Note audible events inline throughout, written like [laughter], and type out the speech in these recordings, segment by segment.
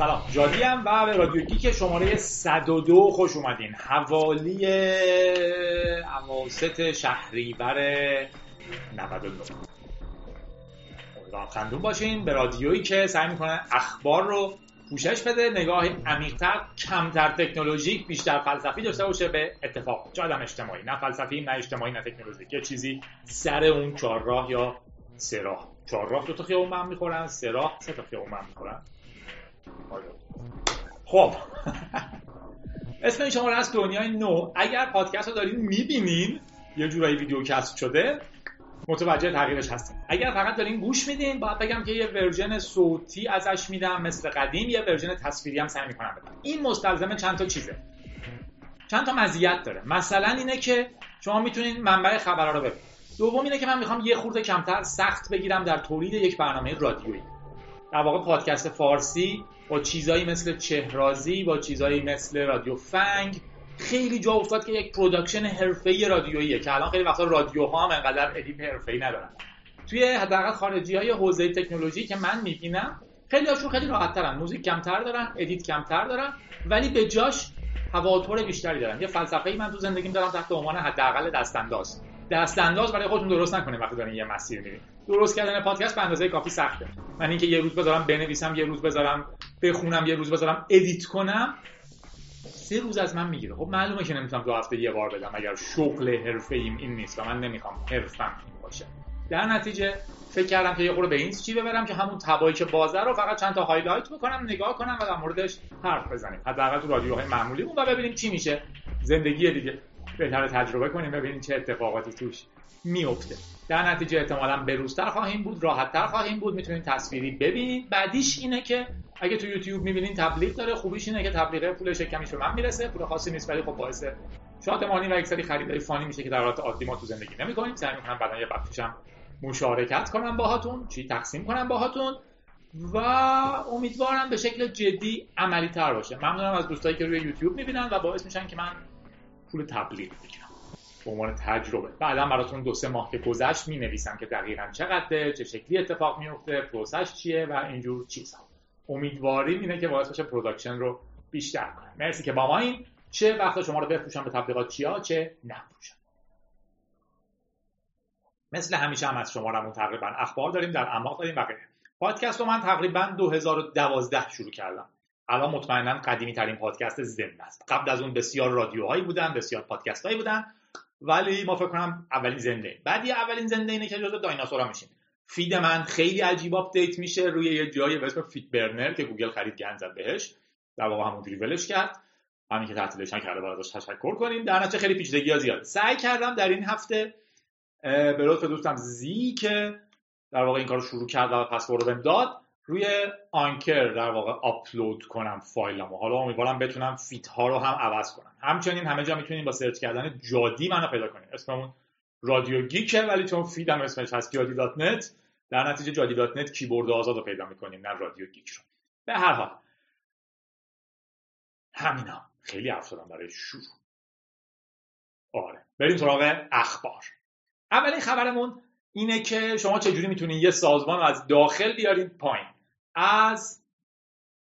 سلام. جادی هم و به رادیو گیک شماره 102 خوش اومدین. حوالی اواسط شهریور 99 امیدوارم خندون باشین. به رادیویی که سعی می‌کنه اخبار رو پوشش بده نگاه عمیقتر کمتر تکنولوژیک بیشتر فلسفی داشته باشه. به اتفاق چه آدم اجتماعی. نه فلسفی نه اجتماعی نه تکنولوژیک. یه چیزی سر اون چهارراه یا سه راه. چهارراه دو تا خیابون هم می‌خورن سه سه تا خیابون هم می‌خورن. خب. [laughs] اسم این شما از دنیای نو اگر پادکست رو دارین می‌بینین یه جورایی videocast شده متوجه تغییرش هستیم اگر فقط دارین گوش میدین باید بگم که یه version صوتی ازش میدم مثل قدیم یه version تصویری هم سعی می‌کنم بدم. این مستلزم چند تا چیزه. چند تا مزیت داره. مثلا اینه که شما می‌تونین منبع خبرها رو ببینید دوم اینه که من می‌خوام یه خورده کمتر سخت بگیرم در تولید یک برنامه رادیویی. در واقع پادکست فارسی با چیزایی مثل چهرازی با چیزایی مثل رادیو فنگ. خیلی جا افتاد که یک production حرفه‌ای رادیوییه که الان خیلی وقتا رادیوها هم انقدر edit حرفه‌ای ندارن. توی حداقل خارجی های حوزه تکنولوژی که من می‌بینم خیلی هاشون خیلی راحت ترن موزیک کمتر دارن edit کمتر دارن ولی به جاش تواتر بیشتری دارن. یه فلسفه ای من تو زندگیم دارم تحت عنوان حداقل دستانداز. دستانداز برای خودتون درست نکنید وقتی دارین یه مسیر میرین. درست کردن پادکست به اندازه کافی سخته. من اینکه یه روز بذارم بنویسم یه روز بذارم بخونم یه روز بذارم edit کنم سه روز از من می‌گیره. خب معلومه که نمی‌تونم دو هفته یه بار بدم اگر شغل حرفه ایم این نیست و من نمی‌خوام حرفه‌م این باشه. در نتیجه فکر کردم که یه خورده به این چی ببرم که همون tab هایی که بازه رو فقط چند تا highlight بکنم نگاه کنم و در موردش حرف بزنیم. حداقل تو رادیوهای معمولی و ببینیم چی میشه. زندگی دیگه. بهتر تجربه کنیم ببینیم چه اتفاقاتی توش میفته. در نتیجه احتمالا بروزتر خواهیم بود راحتتر خواهیم بود می‌تونید تصویری ببینید بعدیش اینه که اگه تو یوتیوب می‌بینین تبلیغ داره خوبیش اینه که تبلیغ پولش کمیش به من می‌رسه پول خاصی نیست ولی خب باعث شادمانی و یک سری خریدای فانی میشه که در حالت عادی ما تو زندگی نمی‌کنیم. سعی می‌کنم بعدا یه بخشیشم مشارکت کنم باهاتون چی تقسیم کنم باهاتون و امیدوارم به شکل جدی عملی تر باشه. ممنونم از دوستایی که روی یوتیوب می‌بینن و باعث میشن که من پول تبلیغ بگیرم به عنوان تجربه. بعدا براتون دو سه ماه که گذشت می نویسم که دقیقا چقدره چه شکلی اتفاق میفته پروسش چیه و اینجور چیزها امیدواریم اینه که باعث بشه production رو بیشتر کنه مرسی که با مایین. چه وقت شما رو بفروشن به تبلیغات چیا چه نفروشن مثل همیشه هم از شما تقریبا اخبار داریم در اعماق داریم و غیره. پادکست رو من تقریبا 2012 شروع کردم. الان مطمئنا قدیمی ترین پادکست زنده است. قبل از اون بسیار رادیوهایی بودن بسیار پادکست هایی بودن ولی ما فکر کنم اولین زنده بعدی اولین زنده اینه که جزو دایناسورا میشین feed من خیلی عجیب update میشه روی یه جایی به اسم FeedBurner که گوگل خرید گند زد بهش. در واقع همونجوری ولش کرد. همین که تعطیلش کرده باید ازش تشکر کنیم. در نتیجه خیلی پیچیدگی زیاد. سعی کردم در این هفته به لطف دوستم زی که در واقع این کارو شروع کرد و پسورد داد روی Anchor در واقع آپلود کنم فایلمو. حالا امیدوارم بتونم feed ها رو هم عوض کنم. همچنین همه جا می‌تونید با search کردن جادی منو پیدا کنید اسممون رادیو گیکه ولی چون feed م اسمش هست جادی dot net در نتیجه جادی dot net کیبورد آزاد رو پیدا می‌کنیم نه رادیو گیک رو. به هر حال همینا. خیلی حرف برای شروع. آره. بریم سراغ اخبار. اولین خبرمون اینه که شما چجوری می‌تونید یه سازمان رو از داخل بیارید پایین. از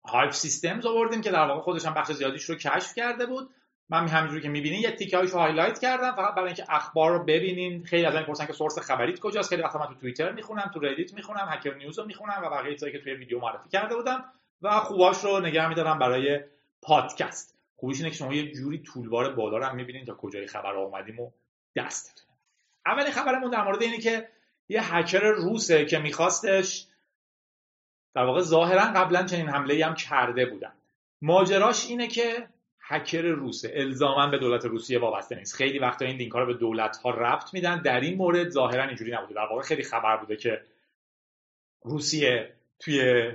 هایپ سیستمز آوردیم که در واقع خودش هم بخش زیادیش رو کشف کرده بود. من همینجوری که می‌بینین یه تیکه رو highlight کردم فقط برای اینکه اخبار رو ببینین. خیلی از این پرسن که source خبریت کجاست. خیلی وقتا من تو توییتر می‌خونم تو ردیت می‌خونم Hacker News رو می‌خونم و بقیه چیزایی که توی ویدیو معرفی کرده بودم و خوباش رو نگه میدارم برای پادکست. خوبیش اینه که شما یه جوری تولبار بالا رو هم می‌بینین تا کجای خبر اومدیم و دستتون. اولین خبرمون در مورد اینه که یه هکر روسه که میخواستش در واقع ظاهرا قبلا چنین حمله هم کرده بودن. ماجراش اینه که هکر روسه الزاما به دولت روسیه وابسته نیست. خیلی وقتا این لینک رو به دولت ها ربط میدن. در این مورد ظاهرا اینجوری نبوده. در واقع خیلی خبر بوده که روسیه توی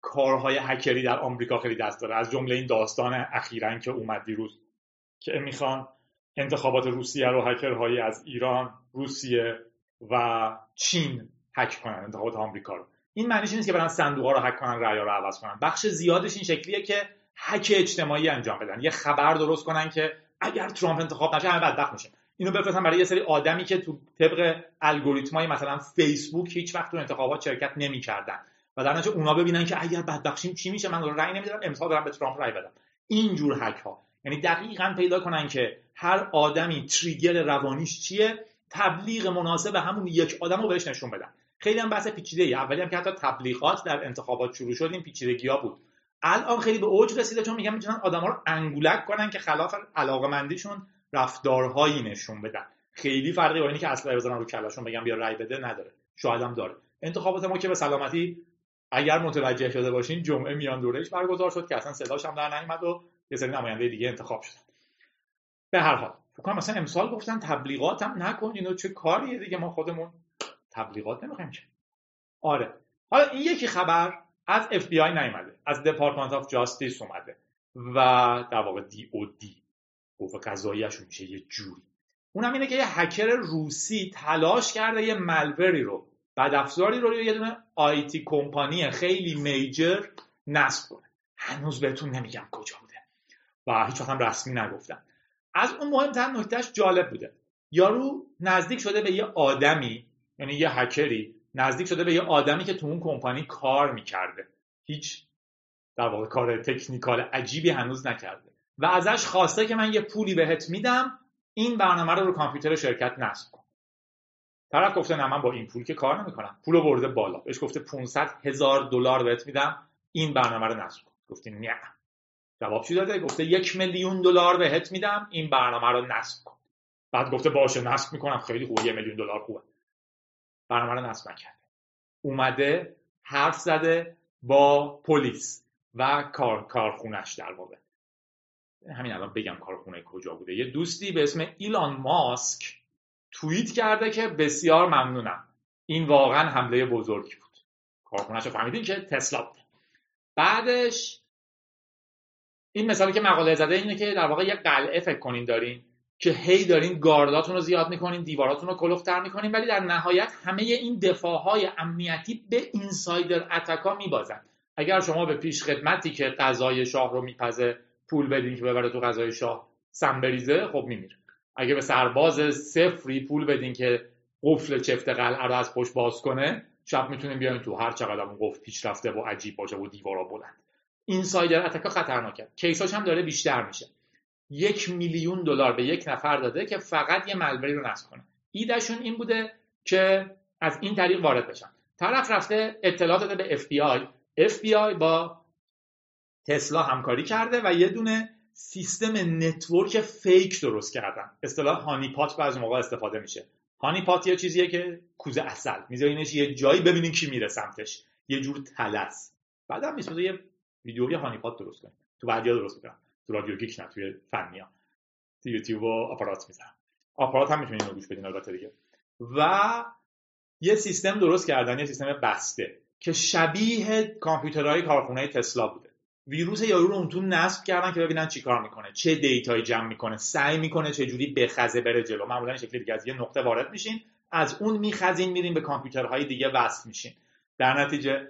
کارهای هکری در آمریکا خیلی دست داره. از جمله این داستان اخیرا که اومد دیروز که می‌خوان انتخابات روسیه رو هکرهایی از ایران روسیه و چین هک کنن انتخابات آمریکا رو. این معنیش نیست که برن صندوق ها رو هک کنن رأی رو عوض کنن. بخش زیادش این شکلیه که هک اجتماعی انجام بدن. یه خبر درست کنن که اگر ترامپ انتخاب نشه همه بدبخت میشن اینو بفرستن برای یه سری آدمی که تو طبق الگوریتمای مثلا فیسبوک هیچ وقت تو انتخابات شرکت نمی‌کردن. و در نتیجه اونا ببینن که اگر بدبخشیم چی میشه؟ من رأی نمیدم امسال دارم به ترامپ رأی بدم اینجور هک ها یعنی دقیقا پیدا کنن که هر آدمی تریگر روانیش چیه؟ تبلیغ مناسب همون یک آدم رو بهش نشون بدن. خیلی هم بحث پیچیده ای اولی هم که حتی تبلیغات در انتخابات شروع شد این پیچیدگی ها بود. الان خیلی به اوج رسیده چون میگن می‌تونن آدما رو انگولک کنن که خلاف علاقمندیشون رفتارهایی نشون بدن. خیلی فرقی با که اصلا بزنن رو کلاشون بگم بیا رای بده نداره. شاید هم داره. انتخابات ما که به سلامتی اگر متوجه شده باشین جمعه میان دوره‌ش برگزار شد که اصلا صداش هم در نیومد و یه سری نماینده دیگه انتخاب شدن به هر حال فکر مثلا امسال گفتن تبلیغات هم نکن اینو چه کاریه دیگه؟ ما خودمون تبلیغات نمی‌خوایم که آره. حالا این یکی خبر از اف بی آی نیومده از Department of Justice اومده و در واقع DOJ قوه قضاییشون میشه یه جوری. اونم اینه که یه هکر روسی تلاش کرده یه ملوری رو بعد افزاری رو یه دونه آیتی کمپانی خیلی میجر نصب کنه. هنوز بهتون نمیگم کجا بوده. و هیچ هم رسمی نگفتن از اون مهمتر نکتهش جالب بوده. یارو نزدیک شده به یه آدمی یعنی یه هکری. نزدیک شده به یه آدمی که تو اون کمپانی کار می‌کرده. هیچ در واقع کار تکنیکال عجیبی هنوز نکرده. و ازش خواسته که من یه پولی بهت میدم این برنامه رو رو کامپیوتر شرکت نصب کن. طرف گفته نه من با این پول که کار نمی‌کنم. پول برده بالا. بهش گفته 500 هزار دلار بهت میدم این برنامه رو نصب کن. گفته نه. جواب چی داده؟ گفته یک میلیون دلار بهت میدم این برنامه رو نصب کن. بعد گفته باشه نصب می‌کنم. خیلی خوبه یه میلیون دلار خوبه. برنامه رو نصب نکرده. اومده حرف زده با پلیس و کار کارخونش در واقع. همین الان بگم کارخونه کجا بوده. یه دوستی به اسم ایلان ماسک توییت کرده که بسیار ممنونم. این واقعا حمله بزرگی بود. کارخونهش رو فهمیدین که تسلا بود. بعدش این مثالی که مقاله زده اینه که در واقع یه قلعه فکر کنین دارین. که هی دارین گارداتون رو زیاد می‌کنین دیواراتون رو کلوفتر می‌کنین ولی در نهایت همه این دفاعهای امنیتی به اینسایدر اتکا میبازن. اگر شما به پیش خدمتی که غذای شاه رو میپزه پول بدین که ببره تو غذای شاه سم بریزه خب میمیره. اگه به سرباز صفری پول بدین که قفل چفت قلعه رو از پشت باز کنه شب می‌تونین بیاین تو هر چقدر اون قفل پیش رفته و عجیب باشه و دیوارا بلند. اینسایدر اتکا خطرناکه. کیساش هم داره بیشتر میشه. یک میلیون دلار به یک نفر داده که فقط یه ملبری رو نصب کنه. ایدهشون این بوده که از این طریق وارد بشن. طرف رفته اطلاع داده به FBI FBI با تسلا همکاری کرده و یه دونه سیستم network fake درست کردن. اصطلاح honeypot بعضی موقع استفاده میشه. honeypot یه چیزیه که کوزه عسل میذارینش یه جایی ببینین کی میره سمتش. یه جور تله‌س. بعدم می‌سازه یه ویدیوی honeypot درست کنید تو بعدیا درست کنید تو رادیو گیک نه توی فنیا تو یوتیوب و آپارات می‌زنم آپارات هم می‌تونید اینو گوش بدین البته دیگه. و یه سیستم درست کردن یه سیستم بسته که شبیه کامپیوترهای کارخونه تسلا بوده. ویروس یارو رو نصب کردن که ببینن چیکار می‌کنه چه دیتایی جمع می‌کنه سعی می‌کنه چه جوری بخزه بره جلو. معمولا شکلی دیگه از یه نقطه وارد میشین از اون میخزین میریم به کامپیوترهای دیگه وصل میشین. در نتیجه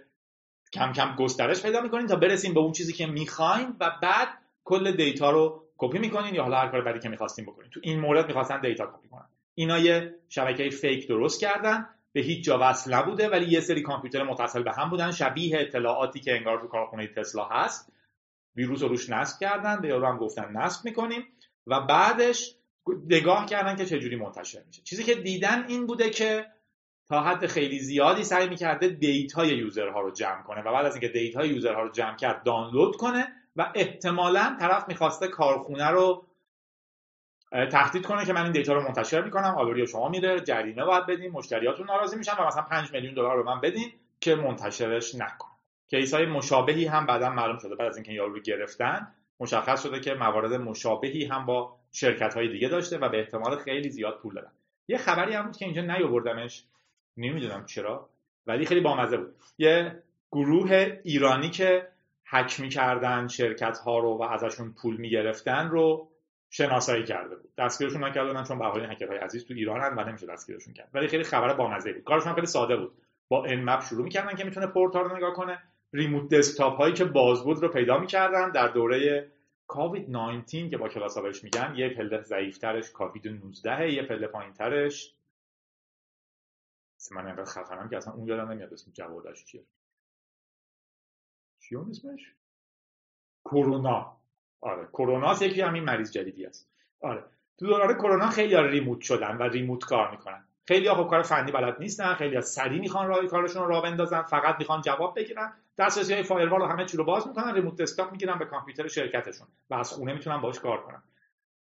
کم کم گسترش پیدا می‌کنین تا برسیم به اون چیزی که می‌خواین و بعد کل data رو کپی می‌کنین یا حالا هر کار بعدی که می‌خواستین بکنین. تو این مورد می‌خواستن data کپی کنن. اینا یه شبکه fake درست کردن. به هیچ جا وصل نبوده ولی یه سری کامپیوتر متصل به هم بودن. شبیه اطلاعاتی که انگار تو کارخونه تسلا هست. ویروس رو روش نصب کردن. به یارو هم گفتن نصب می‌کنیم. و بعدش نگاه کردن که چجوری منتشر میشه. چیزی که دیدن این بوده که تا حد خیلی زیادی سعی می‌کرده data ی user ها رو جمع کنه و بعد از اینکه data ی user ها رو جمع کرد دانلود کنه. و احتمالا طرف می‌خواسته کارخونه رو تهدید کنه که من این دیتا رو منتشر می‌کنم آلوری شما میره جریمه باید بدین مشتریاتون ناراضی میشن و مثلا 5 میلیون دلار رو من بدین که منتشرش نکن. کیس های مشابهی هم بعدا معلوم شده بعد از اینکه یارو رو گرفتن مشخص شده که موارد مشابهی هم با شرکت های دیگه داشته و به احتمال خیلی زیاد پول دادن. یه خبری هم بود که اینجا نیاوردمش نمی‌دونم چرا ولی خیلی بامزه بود. یه گروه ایرانی که حک می‌کردن شرکت ها رو و ازشون پول می‌گرفتن رو شناسایی کرده بود. دستگیرشون نکردن چون به حال هکرهای عزیز تو ایران هستن و نمیشه دستگیرشون کرد. ولی خیلی خبر بامزه بود. کارشون خیلی ساده بود. با ان مپ شروع می‌کردن که می‌تونه پورتال رو نگاه کنه. ریموت دسکتاپ هایی که باز بود رو پیدا می‌کردن در دوره کووید 19 که با کلاس بهش میگن یه پله ضعیفترش کووید 19 یه پله پایینترش. من انقدر خفنم که اصلا اون یادم نمیاد اسم جوادش چیه. چی اسمش کرونا. آره کرونا یکی همین مریض جدیدی است. آره. تو دوران کرونا خیلی ها ریموت شدن و ریموت کار می‌کنن. خیلی ها خب کار فنی بلد نیستن خیلی ها سریع می‌خوان راه کارشون رو راه بندازن فقط می‌خوان جواب بگیرن. دسترسی های فایروال همه چی رو باز می‌کنن ریموت دسکتاپ می‌گیرن به کامپیوتر شرکتشون و از خونه می‌تونن باش کار کنن.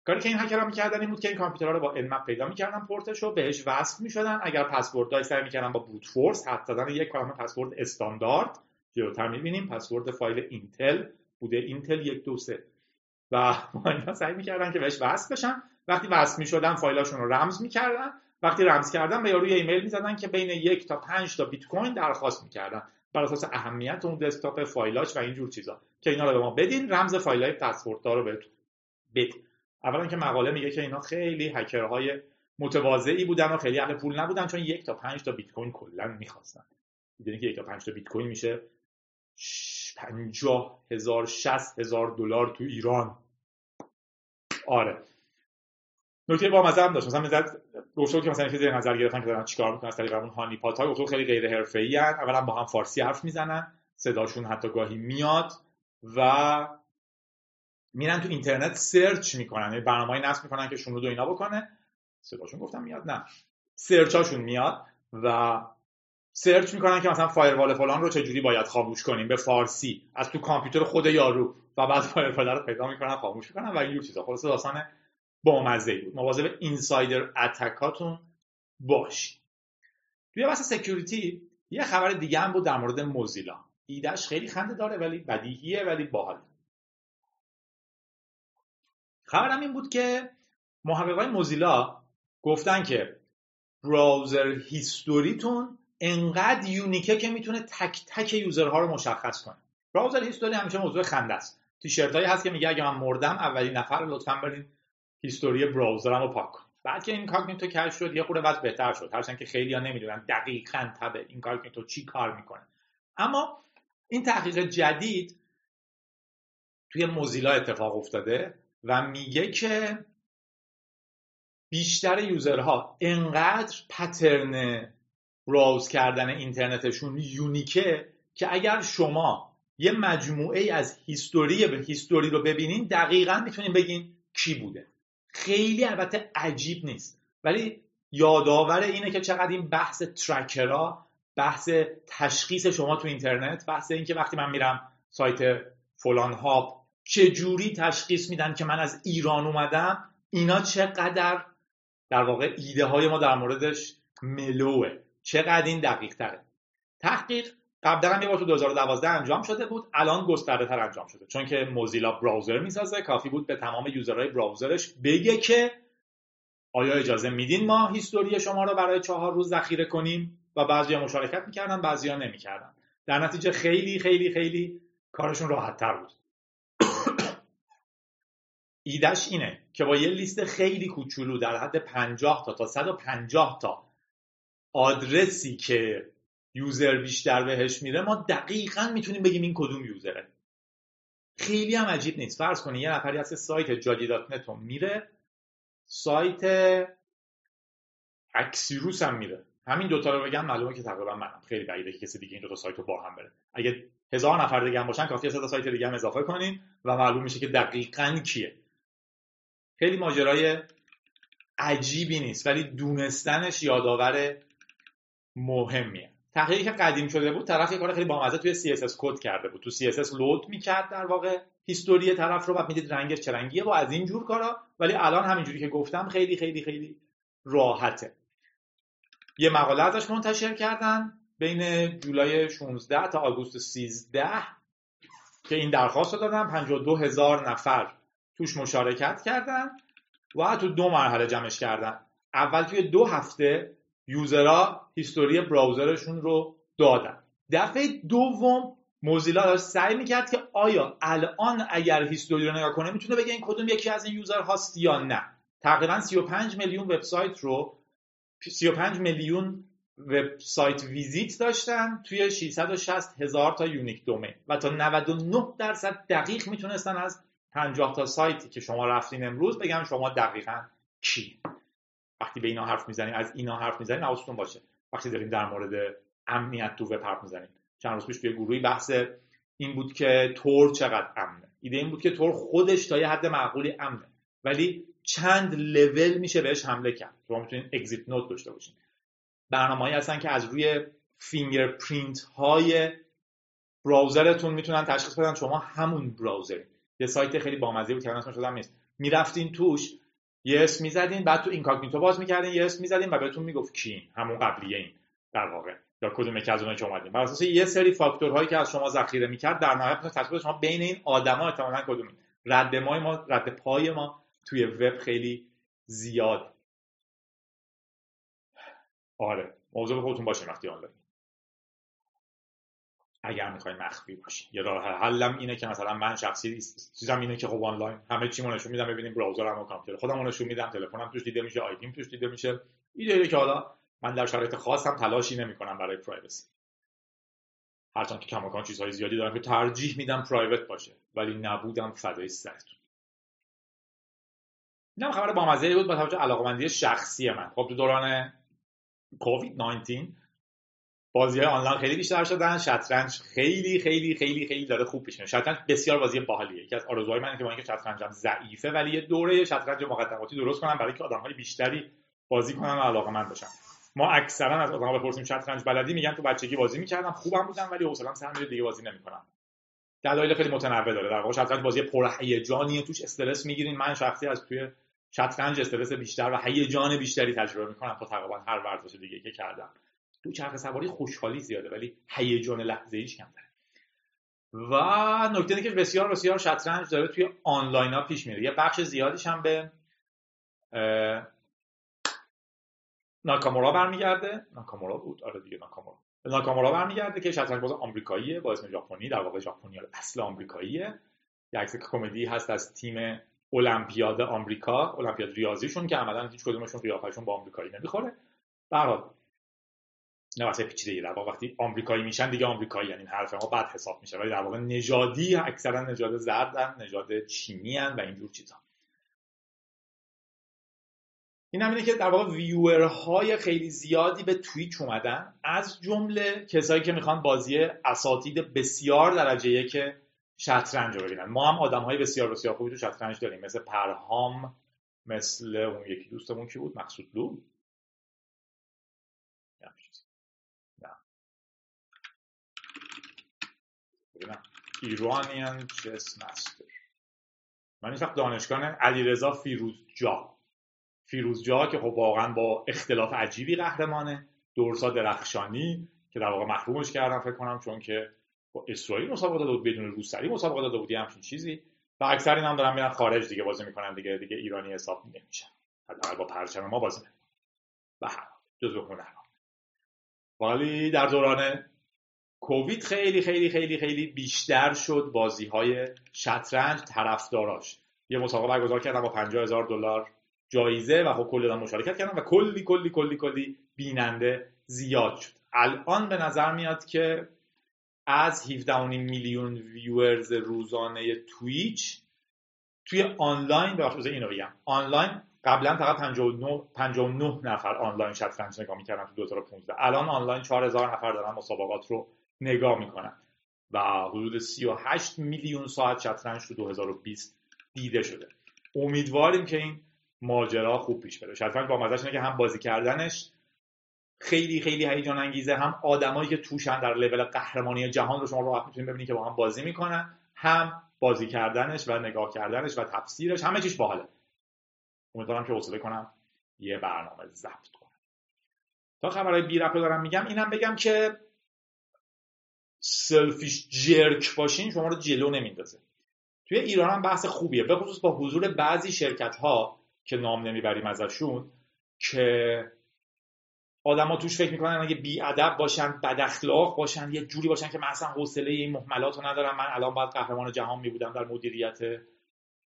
کاری که این هکرها می‌کردن این بود که این کامپیوترها رو با علم پیدا می‌کردن پورتش رو بهش وصل می‌شدن. اگر پسورد سعی می‌کردن با بروت فورس زدن یک کلمه پسورد استاندارد جلوتر می‌بینیم. پسورد فایل اینتل بوده. اینتل یک دو سه. و اینا سعی می‌کردن که بهش وصل بشن. وقتی وصل می‌شدن فایلاشون رو رمز می‌کردن. وقتی رمز کردن به یارو یه ایمیل می‌زدن که بین یک تا پنج تا بیت کوین درخواست می‌کردن. بر اساس اهمیت اون دسکتاپ فایلاش و اینجور چیزا. که اینا رو به ما بدین رمز فایل های پسورد رو بهتون بدین. اولا که مقاله میگه که اینا خیلی هکرهای متواضعی بودن و خیلی اهل پول نبودن چون یک تا پنج تا بیت کوین کلا می‌خواستن. می‌دونی که یک تا پنج تا بیت کوین میشه؟ پنجاه هزار شست هزار دلار تو ایران. آره. نکته با مزه هم داشت. مثلا می‌زد گفت که مثلا چیزی نظر گرفتن که دارن چیکار می‌کنن. از طریق اون هانی پات ها خیلی غیر حرفه‌ای ان اولا با هم فارسی حرف می‌زنن. صداشون حتی گاهی میاد و میرن تو اینترنت سرچ می‌کنن. یعنی برنامه‌ای نصب می‌کنن که شنود و اینا بکنه. صداشون گفتم میاد. نه. search اشون میاد و search می‌کنن که مثلا firewall فلان رو چجوری باید خاموش کنیم به فارسی. از تو کامپیوتر خود یارو. و بعد firewall رو پیدا می‌کنن خاموش می‌کنن و اینجور چیزا. خلاصه داستان با مزه بود مواظب insider attack اتون باش توی بحث security یه خبر دیگه هم بود در مورد موزیلا. ایدهش خیلی خنده داره ولی بدیهیه ولی باحال. خبرم این بود که محققای موزیلا گفتن که browser history تون انقدر unique ه که می‌تونه تک تک user ها رو مشخص کنه. browser history همیشه موضوع خنده است. تیشرت هایی هست که میگه اگه من مردم اولین نفر لطفا برین history browser م رو پاک کن بعد که incognito کشف شد یه خورده وضع بهتر شد. هرچند که خیلی ها نمی‌دونن دقیقا تب incognito چی کار می‌کنه. اما این تحقیق جدید توی موزیلا اتفاق افتاده و میگه که بیشتر یوزرها انقدر پترن براوز کردن اینترنتشون یونیکه که اگر شما یه مجموعه از هیستوری به هیستوری رو ببینین دقیقا می‌تونین بگین کی بوده. خیلی البته عجیب نیست. ولی یادآور اینه که چقدر این بحث ترکرها بحث تشخیص شما تو اینترنت بحث اینکه وقتی من میرم سایت فلان هاب چجوری تشخیص میدن که من از ایران اومدم؟ اینا چقدر در واقع ایده های ما در موردش ملوه. چقدر این دقیق تره. تحقیق قبلا هم یه بار تو 2012 انجام شده بود الان گسترده تر انجام شده. چون که موزیلا براوزر می‌سازه کافی بود به تمام یوزرهای براوزرش بگه که آیا اجازه میدین ما هیستوری شما رو برای چهار روز ذخیره کنیم؟ و بعضی مشارکت می‌کردن بعضی ها نمی‌کردن. در نتیجه خیلی خیلی خیلی کارشون راحت تر بود. ایدش اینه که با یه لیست خیلی کوچولو در حد 50 تا تا 150 تا آدرسی که یوزر بیشتر بهش میره ما دقیقا می‌تونیم بگیم این کدوم یوزره. خیلی هم عجیب نیست. فرض کنید یه نفری از سایت جادی دات میره سایت اکسیروس هم میره. همین دوتا رو بگم معلومه که تقریبا منم. خیلی بعیده که کسی دیگه این دو تا سایت رو با هم بره. اگه هزار نفر دیگه هم باشن کافیه صد سایت دیگه هم اضافه کنین و معلوم میشه که دقیقا کیه. خیلی ماجرای عجیبی نیست ولی دونستنش یادآور مهمیه. تحقیقی که قدیم شده بود طرف یه کار خیلی بامزه توی CSS کد کرده بود. تو CSS لود می‌کرد در واقع هیستوری طرف رو و می‌دید رنگش چه رنگیه. و از این جور کارا ولی الان همینجوری که گفتم خیلی خیلی خیلی راحته. یه مقاله ازش منتشر کردن بین جولای 16 تا آگوست 13 که این درخواست رو دادن. 52 هزار نفر توش مشارکت کردن و تو دو مرحله جمعش کردن. اول توی دو هفته یوزرها هیستوری براوزرشون رو دادن. دفعه دوم موزیلا داشت سعی می‌کرد که آیا الان اگر هیستوری رو نگاه کنه می‌تونه بگه این کدوم یکی از این یوزر هاست یا نه. تقریبا 35 میلیون وبسایت رو 35 میلیون وبسایت ویزیت داشتن توی 660 هزار تا یونیک دومین و تا 99 درصد دقیق می‌تونستن از 50 تا سایتی که شما رفتین امروز بگم شما دقیقا کی وقتی به اینا حرف می‌زنیم از اینا حرف می‌زنیم حواستون باشه. وقتی داریم در مورد امنیت تو وب حرف می‌زنیم. چند روز پیش توی گروهی بحث این بود که تور چقدر امنه. ایده این بود که تور خودش تا یه حد معقولی امنه. ولی چند لول میشه بهش حمله کرد. شما می‌تونید exit node داشته باشین. برنامه‌ای هستن که از روی fingerprint های browser تون می‌تونن تشخیص بدن. شما همون browser یه سایت خیلی بامزه بود که اسمش یادم نیست. می‌رفتین توش یه اسم می‌زدین بعد تو incognito باز می‌کردین یه اسم می‌زدین و بهتون می‌گفت کی همون قبلیه این در واقع. یا کدوم یکی از اونایی که اومدین. بر اساس یه سری فاکتورهایی که از شما ذخیره می‌کرد در نهایت تشخیص شما بین این آدما احتمالاً کدومی رد ما رد پای ما توی وب خیلی زیاد. آره موضوع خودتون باشین وقتی آنلاین. اگر می‌خواین مخفی باشین یه راه حلم اینه که مثلا من شخصی چیزم اینه که خب آنلاین همه چی نشون میدم ببینیم براوزرم و کامپیوتر خودم نشون میدم تلفنم توش دیده میشه آیدیم توش دیده میشه. ایده که حالا من در شرایط خاصم تلاشی نمی‌کنم برای پرایوسی هرچند که کماکان چیزهای زیادی دارم که ترجیح میدم پرایوت باشه ولی نبودم فدای سرتون اینم خبر بامزه بود با توجه علاقمندی شخصی من. خب تو دوران کووید 19 بازی های آنلاین خیلی بیشتر شدن. شطرنج خیلی خیلی خیلی خیلی داره خوب پیش شطرنج بسیار بازی باحالیه. یکی از آرزوهای من که با اینکه شطرنجم ضعیفه ولی یه دوره شطرنج مقدماتی درست کنم برای اینکه آدمهای بیشتری بازی کنن و علاقمند باشن. ما اکثرا از آدم‌ها بپرسیم شطرنج بلدی؟ میگن تو بچگی بازی می‌کردم خوبم بودم ولی حوصله‌ام سر میره دیگه بازی نمی‌کنم. دلایل خیلی متنوع داره. در واقع شطرنج بازی پرهیجانیه توش استرس می‌گیرین من شخصی از توی شطرنج استرس بیشتر و هیجان بیشتری تجربه می‌کنم تا تقریبا هر ورزش دیگه که کردم. تو چرخ سواری خوشحالی زیاده ولی هیجان لحظه ایش کمتره و نکته که بسیار بسیار شطرنج داره توی آنلاین ها پیش میره. یه بخش زیادیش هم به ناکامورا برمیگرده. ناکامورا بود؟ آره دیگه ناکامورا. ناکامورا برمیگرده که شطرنج باز آمریکاییه. با اسم ژاپنی در واقع ژاپنی اصل آمریکاییه. یه عکس کمدی هست از تیم المپیاد آمریکا المپیاد ریاضیشون که عملا هیچ کدومشون قیافشون با آمریکایی نمی‌خوره. به نه واسه پیچیده در واقع وقتی آمریکایی میشن دیگه آمریکایی یعنی حرف ما بد حساب میشه. ولی در واقع نژادی اکثرا نژاد زردن نژاد چینی هن و اینجور چیزا. این هم اینه که در واقع ویورهای خیلی زیادی به تویچ اومدن. از جمله کسایی که می‌خوان بازی اساتید بسیار درجه یک شطرنج رو ببینن ما هم آدم های بسیار بسیار خوبی تو شطرنج داریم. مثل پرهام مثل اون یکی دوستمون کی بود؟ مقصود لو ایرانیان چس مستر من این دانشگاه علیرضا فیروزجا. فیروزجا که خب واقعا با اختلاف عجیبی قهرمانه. دورسا درخشانی که در واقع محرومش کردم فکر کنم چون که با اسرائیل مسابقه داده بود بدون روسری مسابقه داده بود همچین چیزی. و اکثر این هم دارن میرن خارج دیگه بازی می‌کنن دیگه دیگه ایرانی حساب نمیشن. حداقل با پرچم ما بازی نمی‌کنن. و جزو هنرها. ولی در دوران کووید خیلی خیلی خیلی خیلی بیشتر شد بازی های شطرنج طرفداراش. یه مسابقه برگزار کردم با 50 هزار دلار. جایزه و خب کلی مشارکت کردم و کلی کلی کلی کلی بیننده زیاد شد. الان به نظر میاد که از 17 میلیون ویورز روزانه تویچ توی آنلاین بخصوص اینو بگم. آنلاین قبلا فقط 59 59 نفر آنلاین شطرنج نگاه می‌کردن تو 2015 الان آنلاین 4000 نفر دارن مسابقات رو نگاه می‌کنن. و حدود 38 میلیون ساعت شطرنج تو 2020 دیده شده. امیدواریم که این ماجرا خوب پیش بره. شطرنج با مزهش که هم بازی کردنش خیلی خیلی هیجان انگیزه هم آدمایی که توشن در لول قهرمانی جهان رو شما راحت می‌تونید ببینید که با هم بازی می‌کنن هم بازی کردنش و نگاه کردنش و تفسیرش همه چیش باحاله. امیدوارم که حوصله کنم یه برنامه ضبط کنم. تا خبرهای بی دارم میگم اینم بگم که سلفیش جرک باشین شما رو جلو نمیندازه. توی ایران هم بحث خوبیه به خصوص با حضور بعضی شرکت ها که نام نمی‌بریم ازشون که آدما توش فکر می‌کنن اگه بی ادب باشن بد اخلاق باشن یه جوری باشن که من اصلا حوصله این محملات رو ندارم. من الان باید قهرمان جهان می بودم در مدیریت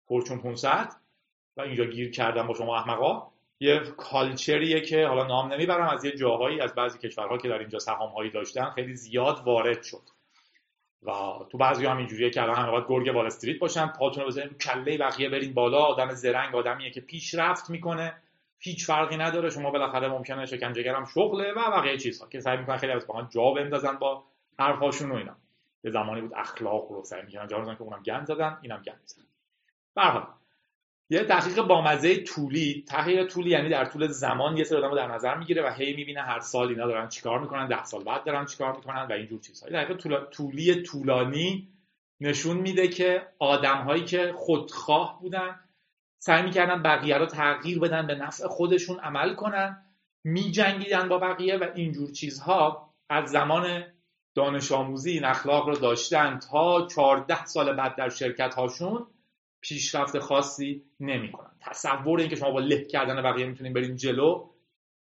فورچون 500 و اینجا گیر کردم با شما احمقا. یه کالچریه که حالا نام نمی‌برم از یه جاهایی از بعضی کشورها که در اینجا سهام هایی داشتن خیلی زیاد وارد شد. و تو بعضی هم اینجوریه که الان همه باید گرگ وال استریت باشن پاتون بزنین کله بقیه برین بالا آدم زرنگ آدمیه که پیشرفت می‌کنه. هیچ فرقی نداره شما بالاخره ممکنه شکنجهگرم شغله و بقیه چیزها. که سعی می‌کنن خیلی از جا بندازن با حرفاشون و اینا. یه زمانی بود اخلاق رو سعی می‌کردن جا که اونم گند زدن اینم گند زدن. برحال یه تحقیق بامزه طولی تحقیق طولی یعنی در طول زمان یه سری آدم در نظر می‌گیره و هی می‌بینه هر سال اینا دارن چیکار می‌کنن ده سال بعد دارن چیکار می‌کنن و اینجور چیزها تحقیق طولی طولانی نشون میده که آدم هایی که خودخواه بودن سعی می‌کردن بقیه رو تغییر بدن به نفع خودشون عمل کنن میجنگیدن با بقیه و اینجور چیزها از زمان دانش آموزی این اخلاق رو داشتن تا 14 سال بعد در شرکت هاشون پیشرفت خاصی نمی‌کنن. تصور اینکه شما با له کردن بقیه می‌تونین برین جلو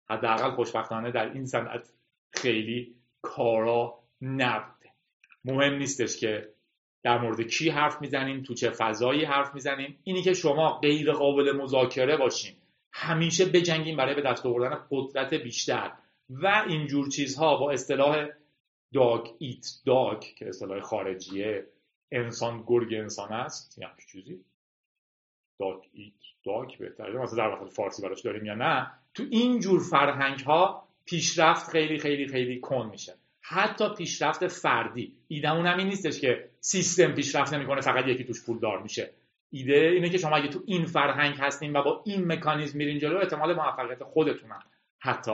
حداقل خوشبختانه در این صنعت خیلی کارا نبوده. مهم نیستش که در مورد کی حرف می‌زنیم تو چه فضایی حرف می‌زنیم اینی که شما غیر قابل مذاکره باشین. همیشه بجنگیم برای به دست آوردن قدرت بیشتر. و اینجور چیزها با اصطلاح داگ ایت داگ که اصطلاح خارجیه انسان گرگ انسان است یه چیزی. داگ ایت داگ بهتره. مثلا در واقع فارسی براش داریم یا نه تو این جور فرهنگ ها پیشرفت خیلی خیلی خیلی کن میشه. حتی پیشرفت فردی. ایدمون همین نیستش که سیستم پیشرفت نمی‌کنه فقط یکی توش پول دار میشه. ایده اینه که شما اگه تو این فرهنگ هستین و با این مکانیزم میرین جلو احتمال موفقیت خودتونم حتی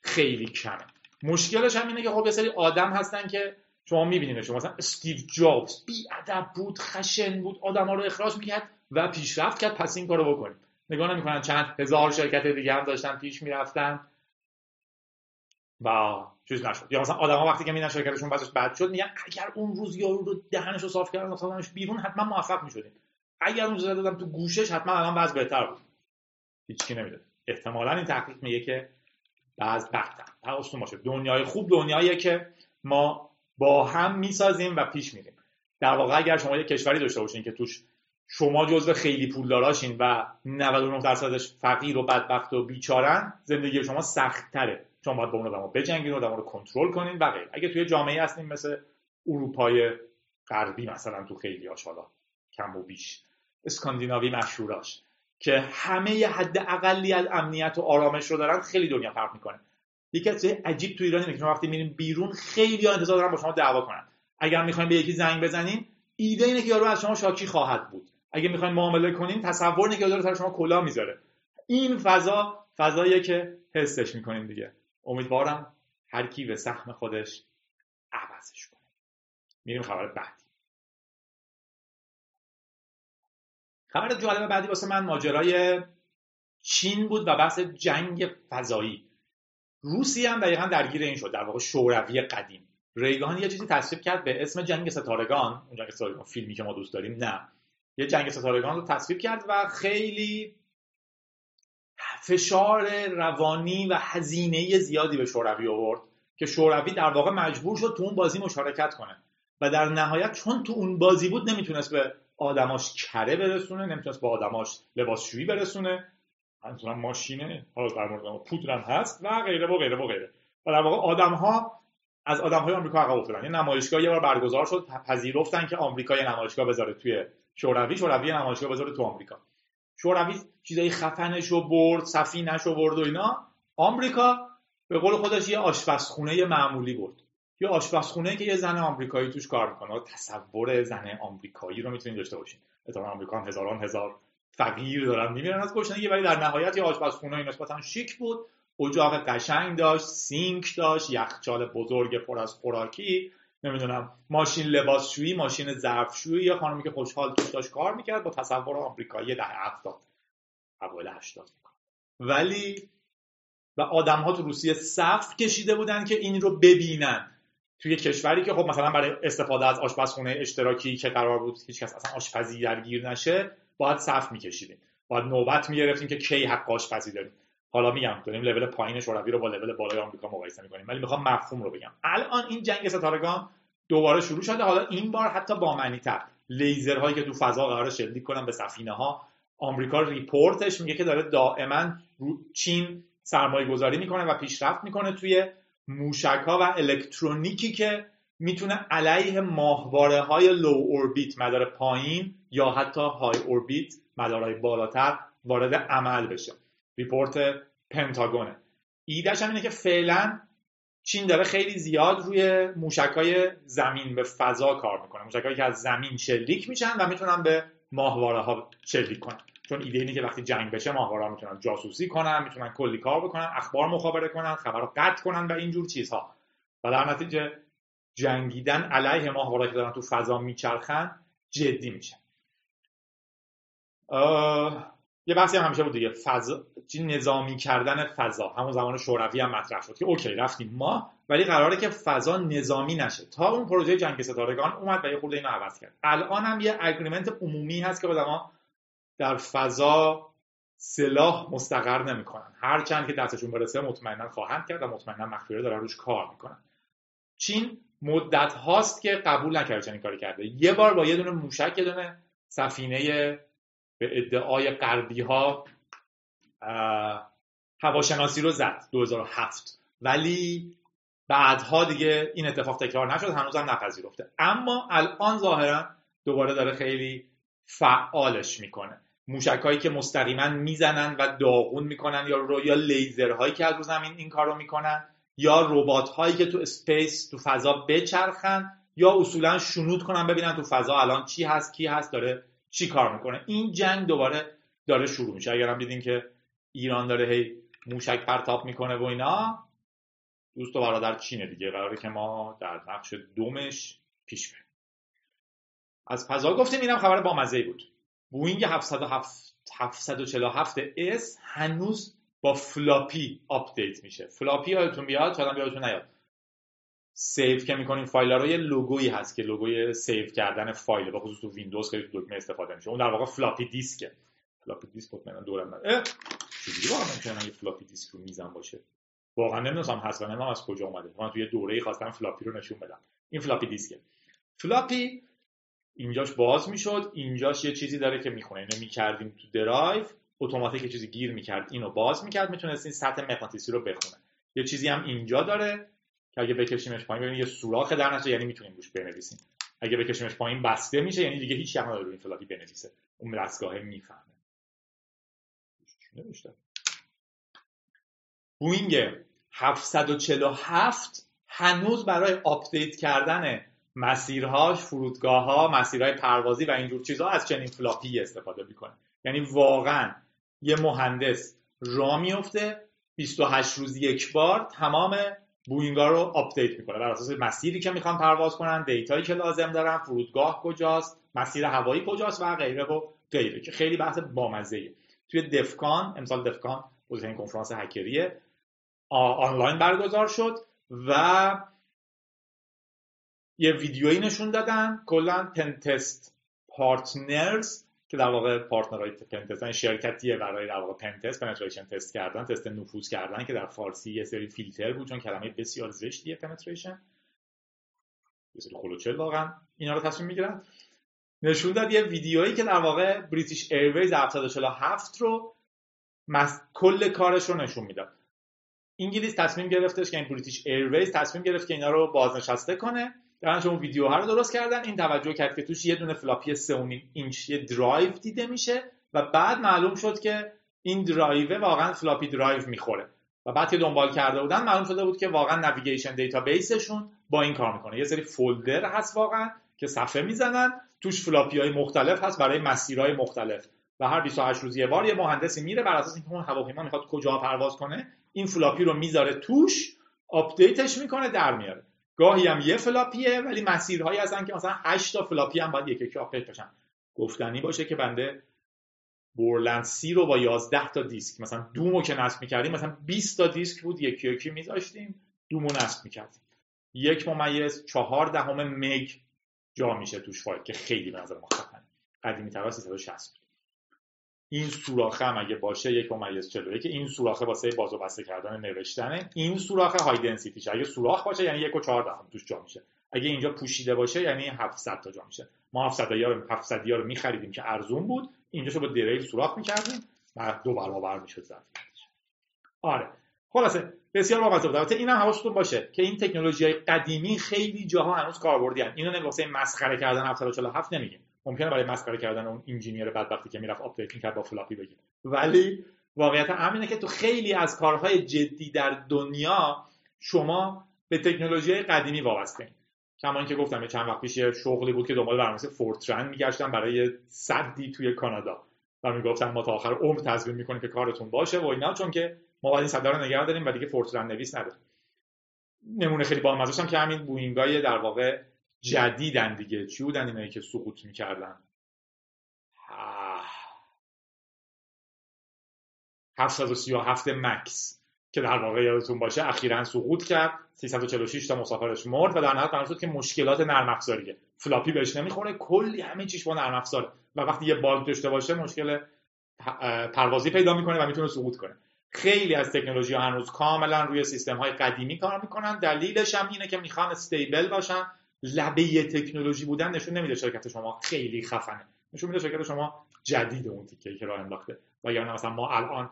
خیلی کمه. مشکلش هم اینه که خب یه سری آدم هستن که شما می‌بینید شما مثلا استیو جابز بی ادب بود خشن بود آدما رو اخراج می‌کرد و پیشرفت کرد پس این کارو بکنید. نگاه نمی‌کنن چند هزار شرکت دیگه هم داشتن پیش می‌رفتن. و چیز نشد. یا مثلا آدما وقتی که میدن شرکتشون واسش بد شد میگن اگر اون روز یارو رو دهنش صاف کردن افتادنش بیرون حتما موفق می‌شدیم. اگر اون روز دادم تو گوشش حتما الان وضع بهتر بود. هیچکی نمیده احتمالا این تحقیق میگه که بعض بدتر. باشه دنیای خوب دنیاییه که ما با هم می‌سازیم و پیش میریم. در واقع اگر شما یه کشوری داشته باشین که توش شما جزو خیلی پولداراشین و 99 درصدش فقیر و بدبخت و بیچارن زندگی شما سخت تره چون باید با اون آدمو بجنگین و رو کنترل کنین و غیره. اگه توی جامعه هستیم مثل اروپای غربی مثلا تو خیلی هاش حالا کم و بیش اسکاندیناوی مشهوراش که همه حد اقلی از امنیت و آرامش رو دارن خیلی دنیا فرق می‌کنه. یکی از عجیب تو ایران اینه که وقتی میریم بیرون خیلی انتظار دارن با شما دعوا کنن. اگر می‌خوایم به یکی زنگ بزنین ایده اینه که یارو از شما شاکی خواهد بود. اگه می‌خواین معامله کنین تصور اینه که یارو سر شما کلا می‌ذاره. این فضا فضاییه که حسش می‌کنیم دیگه. امیدوارم هر کی به سهم خودش عوضش کنه. میریم خبر بعدی. خبر جالب بعدی واسه من ماجرای چین بود و بحث جنگ فضایی. روسی هم دقیقا درگیر این شد در واقع شوروی قدیم. ریگان یه چیزی تصویر کرد به اسم جنگ ستارگان. جنگ ستارگان فیلمی که ما دوست داریم نه. یه جنگ ستارگان رو تصویر کرد و خیلی فشار روانی و هزینه زیادی به شوروی آورد که شوروی در واقع مجبور شد تو اون بازی مشارکت کنه. و در نهایت چون تو اون بازی بود نمی‌تونست به آدماش کره برسونه نمی‌تونست به آدماش لباسشویی برسونه. منظورم ماشینه. حالا در مورد پودرم هست و غیره و غیره و غیره. و در واقع آدم ها از آدم های آمریکا عقب افتادن. یه نمایشگاه یه بار برگزار شد پذیرفتن که آمریکا یه نمایشگاه بذاره توی شوروی. شوروی نمایشگاه بذاره تو آمریکا. شوروی چیزای خفنش رو برد سفینش رو برد و اینا. آمریکا به قول خودش یه آشپزخونه معمولی برد. یه آشپزخونه که یه زن آمریکایی توش کار می‌کنه. تصور زن آمریکایی رو می‌تونید داشته باشین. مثلا آمریکا هم هزاران هزار فقیر دارن میمیرن از گشنگی ولی در نهایت یه آشپزخونه نسبتا شیک بود اجاق قشنگ داشت سینک داشت یخچال بزرگ پر از خوراکی نمی‌دونم ماشین لباسشویی ماشین ظرفشویی یه خانمی که خوشحال توش داشت کار می‌کرد با تصور آمریکایی ده هفتاد اوایل هشتاد ولی و آدم ها تو روسیه صف کشیده بودن که این رو ببینن. توی کشوری که خب مثلا برای استفاده از آشپزخونه اشتراکی که قرار بود هیچ کس اصلا آشپزی درگیر نشه باید صف میکشیدیم. باید نوبت می‌گرفتیم که کی حق آشپزی داریم حالا میگم داریم لول پایین شوروی رو با لول بالای آمریکا مقایسه می‌کنیم. ولی می‌خوام مفهوم رو بگم. الان این جنگ ستارگان دوباره شروع شده. حالا این بار حتی با معنی تر لیزرهایی که تو فضا قرار شلیک کنن به سفینه ها آمریکا report ش میگه که داره دائما چین سرمایه گذاری می‌کنه و پیشرفت می‌کنه توی موشک ها و الکترونیکی که می‌تونه علیه ماهواره های low orbit مدار پایین یا حتی high orbit مدارهای بالاتر وارد عمل بشه. report پنتاگونه ایدهش هم اینه که فعلا چین داره خیلی زیاد روی موشکای زمین به فضا کار می‌کنه. موشکایی که از زمین شلیک میشن و می‌تونن به ماهواره ها شلیک کنن. چون ایده اینه که وقتی جنگ بشه ماهواره ها می‌تونن جاسوسی کنن می‌تونن کلی کار بکنن اخبار مخابره کنن خبر قطع کنن و اینجور چیزها. و در نتیجه جنگیدن علیه ماهواره که دارن تو فضا میچرخن جدی میشه. یه بحثی هم همیشه بود دیگه. فضا نظامی کردن فضا. همون زمان شوروی هم مطرح شد که اوکی رفتیم ما ولی قراره که فضا نظامی نشه. تا اون پروژه جنگ ستارگان اومد و یه خورده اینو عوض کرد. الان هم یه اگریمنت عمومی هست که آدما در فضا سلاح مستقر نمی‌کنن. هر چند که دستشون برسه مطمئنا خواهند کرد و مطمئنا مخفیانه دارن روش کار می‌کنن. چین مدت هاست که قبول نکرده چنین کاری کرده. یه بار با یه دونه موشک یه دونه سفینه به ادعای غربی ها هواشناسی رو زد 2007 ولی بعدها دیگه این اتفاق تکرار نشد هنوزم نپذیرفته. اما الان ظاهرا دوباره داره خیلی فعالش می‌کنه. موشکهایی که مستقیما می‌زنن و داغون می‌کنن یارو یا لیزرهایی که از رو زمین این کارو می‌کنن یا ربات هایی که تو space تو فضا بچرخن یا اصولا شنود کنن ببینن تو فضا الان چی هست کی هست داره چی کار می‌کنه. این جنگ دوباره داره شروع میشه. اگر هم دیدین که ایران داره هی موشک پرتاب می‌کنه و اینا دوست و برادر چینه دیگه. قراره که ما در نقش دومش پیش بریم. از فضا گفتیم اینم خبر با مزه بود. بوینگ 747 اس هنوز با فلاپی آپدیت میشه. فلاپی یادتون بیاد شاید یادتون نیاد. save که می‌کنیم فایل رو یه لوگویی هست که لوگوی save کردن فایل به خصوص تو ویندوز خیلی دکمه استفاده میشه. اون در واقع فلاپی دیسکه. فلاپی دیسک مطمئنا دورم من چجوری واقعا می‌تونه یه فلاپی دیسک رو میزم باشه؟ واقعا نمی‌دونم هست و از کجا اومده. من توی دوره خواستم فلاپی رو نشون بدم. این فلاپی دیسکه. فلاپی اینجاش باز می‌شد اینجاش یه چیزی داره که می‌خونه. اینو می‌کردیم تو درایو. اتوماتیک چیزی گیر می‌کرد اینو باز می‌کرد می‌تونستین سطح مغناطیسی رو بخونه. یه چیزی هم اینجا داره که اگه بکشیمش پایین ببینید یه سوراخ در نشه یعنی می‌تونیم روش بنویسیم. اگه بکشیمش پایین بسته میشه یعنی دیگه حق نداره روی فلاپی بنویسه. اون دستگاه می‌فهمه. بوینگ 747 هنوز برای آپدیت کردن مسیرهاش فرودگاه ها مسیرهای پروازی و اینجور چیزها از چنین فلاپی استفاده می‌کنه. یعنی واقعا یه مهندس را میفته 28 روز یک بار تمام بوینگا رو آپدیت می‌کنه. بر اساس مسیری که می‌خوان پرواز کنن دیتایی که لازم دارن فرودگاه کجاست مسیر هوایی کجاست و غیره و غیره که خیلی بحث بامزه توی DEF CON امسال DEF CON بزرگترین کنفرانس هکریه آنلاین برگزار شد و یه ویدیویی نشون دادن. کلا Pen Test Partners که در واقع partner های pentest یعنی شرکتیه برای در واقع pentest penetration test کردن تست نفوذ کردن که در فارسی یه سری فیلتر بود چون کلمه بسیار زشتیه penetration یه سری خل و چل واقعا اینا رو تصمیم می‌گیرن. نشون داد یه ویدیویی که در واقع British Airways 747 رو کل کارش رو نشون می‌داد. انگلیس تصمیم گرفتش که این British Airways تصمیم گرفت که اینا رو بازنشسته کنه. در اون ویدیوها رو درست کردن. این توجه کرد که توش یه دونه فلاپی 3.5 اینچ درایو دیده میشه و بعد معلوم شد که این درایو واقعا فلاپی درایو می‌خوره. و بعد که دنبال کرده بودن معلوم شده بود که واقعا navigation database شون با این کار می‌کنه. یه سری folder هست واقعا که صفحه می‌زنن. توش فلاپی های مختلف هست برای مسیرهای مختلف. و هر 28 روز یه بار یه مهندسی میره بر اساس اینکه اون هواپیما می‌خواد کجا پرواز کنه این فلاپی رو می‌ذاره توش آپدیتش می‌کنه در میاره. گاهی هم یه فلاپیه ولی مسیرهایی هستن که مثلا 8 تا فلاپی هم باید یک یکی آپدیت بشن. گفتنی باشه که بنده Borland C رو با 11 تا دیسک مثلا Doom و که نصب می‌کردیم مثلا 20 تا دیسک بود یکی یکی میذاشتیم دومو نصب می‌کردیم. یک ممیز چهار دهم مگ جا میشه توش فایل که خیلی به نظر ما خفنه قدیمی تر 360 این سوراخه هم اگه باشه یک ممیز 41 این سوراخه واسه باز و بسته کردن نوشتنه. این سوراخه های دنسیتیشه اگه سوراخ باشه یعنی یک و چهار دهم توش جا میشه. اگه اینجا پوشیده باشه یعنی 700 تا جا میشه. ما 700 یا رو 700 یا رو میخریدیم که ارزون بود. اینجاشو با دریل سوراخ می‌کردیم و دو برابر می‌شد ظرفیتش. آره. خلاصه بسیار بامزه بود. البته اینم حواستون باشه که این تکنولوژی های قدیمی خیلی جاها هنوز کاربردی ان اینو واسه مسخره کردن 747 نمیگیم. ممکنه برای مسخره کردن اون engineer بدبختی که می‌رفت update می‌کرد با فلاپی بگیم ولی واقعیت همینه که تو خیلی از کارهای جدی در دنیا شما به تکنولوژی قدیمی وابسته. کما اینکه گفتم چند وقت پیش یه شغلی بود که دنبال برنامه Fortran میگشتم برای سدی توی کانادا. و می‌گفتن ما تا آخر عمر تضمین می‌کنیم که کارتون باشه و اینا چون که ما باید این سدا رو نگه داریم و دیگه Fortran نویس نداریم. نمونه خیلی بامزه که همین بوینگای در واقع جدیدن دیگه. چی بودن اینایی که سقوط می‌کردن؟ 737 Max که در واقع یادتون باشه اخیرا سقوط کرد 346 تا مسافرش مرد و در نهایت شد که مشکلات نرم افزاریه فلاپی بهش نمی‌خوره کلی همه چیش با نرم افزاره و وقتی یه باگ داشته باشه مشکل پروازی پیدا می‌کنه و می‌تونه سقوط کنه. خیلی از تکنولوژی ها هنوز کاملا روی سیستم های قدیمی کار می‌کنن. دلیلش هم اینه که می‌خوان stable باشن. لبه تکنولوژی بودن نشون نمیده شرکت شما خیلی خفنه. نشون میده شرکت شما جدید اون تیکه که راه انداخته. و یا مثلا ما الان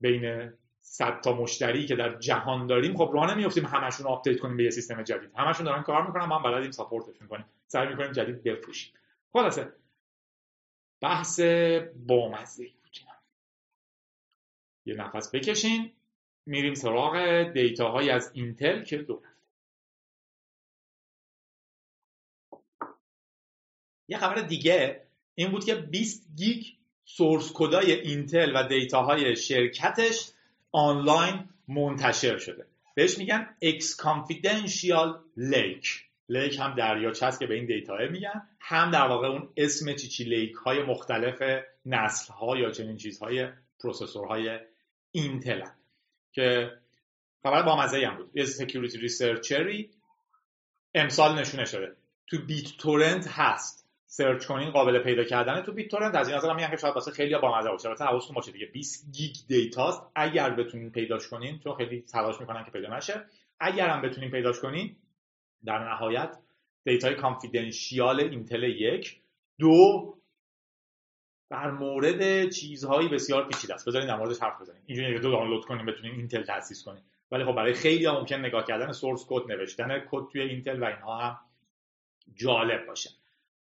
بین 100 تا مشتری که در جهان داریم خب راه نمیافتیم همشون update کنیم به یه سیستم جدید. همشون دارن کار می‌کنن ما هم بلدیم support شون کنیم سعی می‌کنیم جدید بفروشیم. خلاصه بحث بامزه یه نفس بکشین میریم سراغ data هایی از اینتل که دو یه خبر دیگه این بود که 20 گیگ source code ای اینتل و data های شرکتش آنلاین منتشر شده. بهش میگن exconfidential Lake lake هم دریاچه هست که به این data میگن. هم در واقع اون اسم چیچی Lake های مختلف نسل ها یا چنین چیزهای processor های اینتل که خبر با مزه هم بود. یه security researcher ی امسال نشونه شده. تو BitTorrent هست. search کنین قابل پیدا کردن تو BitTorrent از این نظر میگن که شاید واسه خیلی با مزه باشه. البته حواستون باشه دیگه. 20 گیگ data ست. اگر بتونین پیداش کنین چون خیلی تلاش می‌کنن که پیدا نشه اگر هم بتونین پیداش کنین در نهایت data ی confidential اینتل یک دو در مورد چیزهایی بسیار پیچیده است. بذارین در موردش حرف بزنیم. اینجوری دو دانلود کنیم بتونین اینتل تاسیس کنیم ولی خب برای خیلی ممکن نگاه کردن source code نوشتن کد توی اینتل و اینها هم جالب باشه.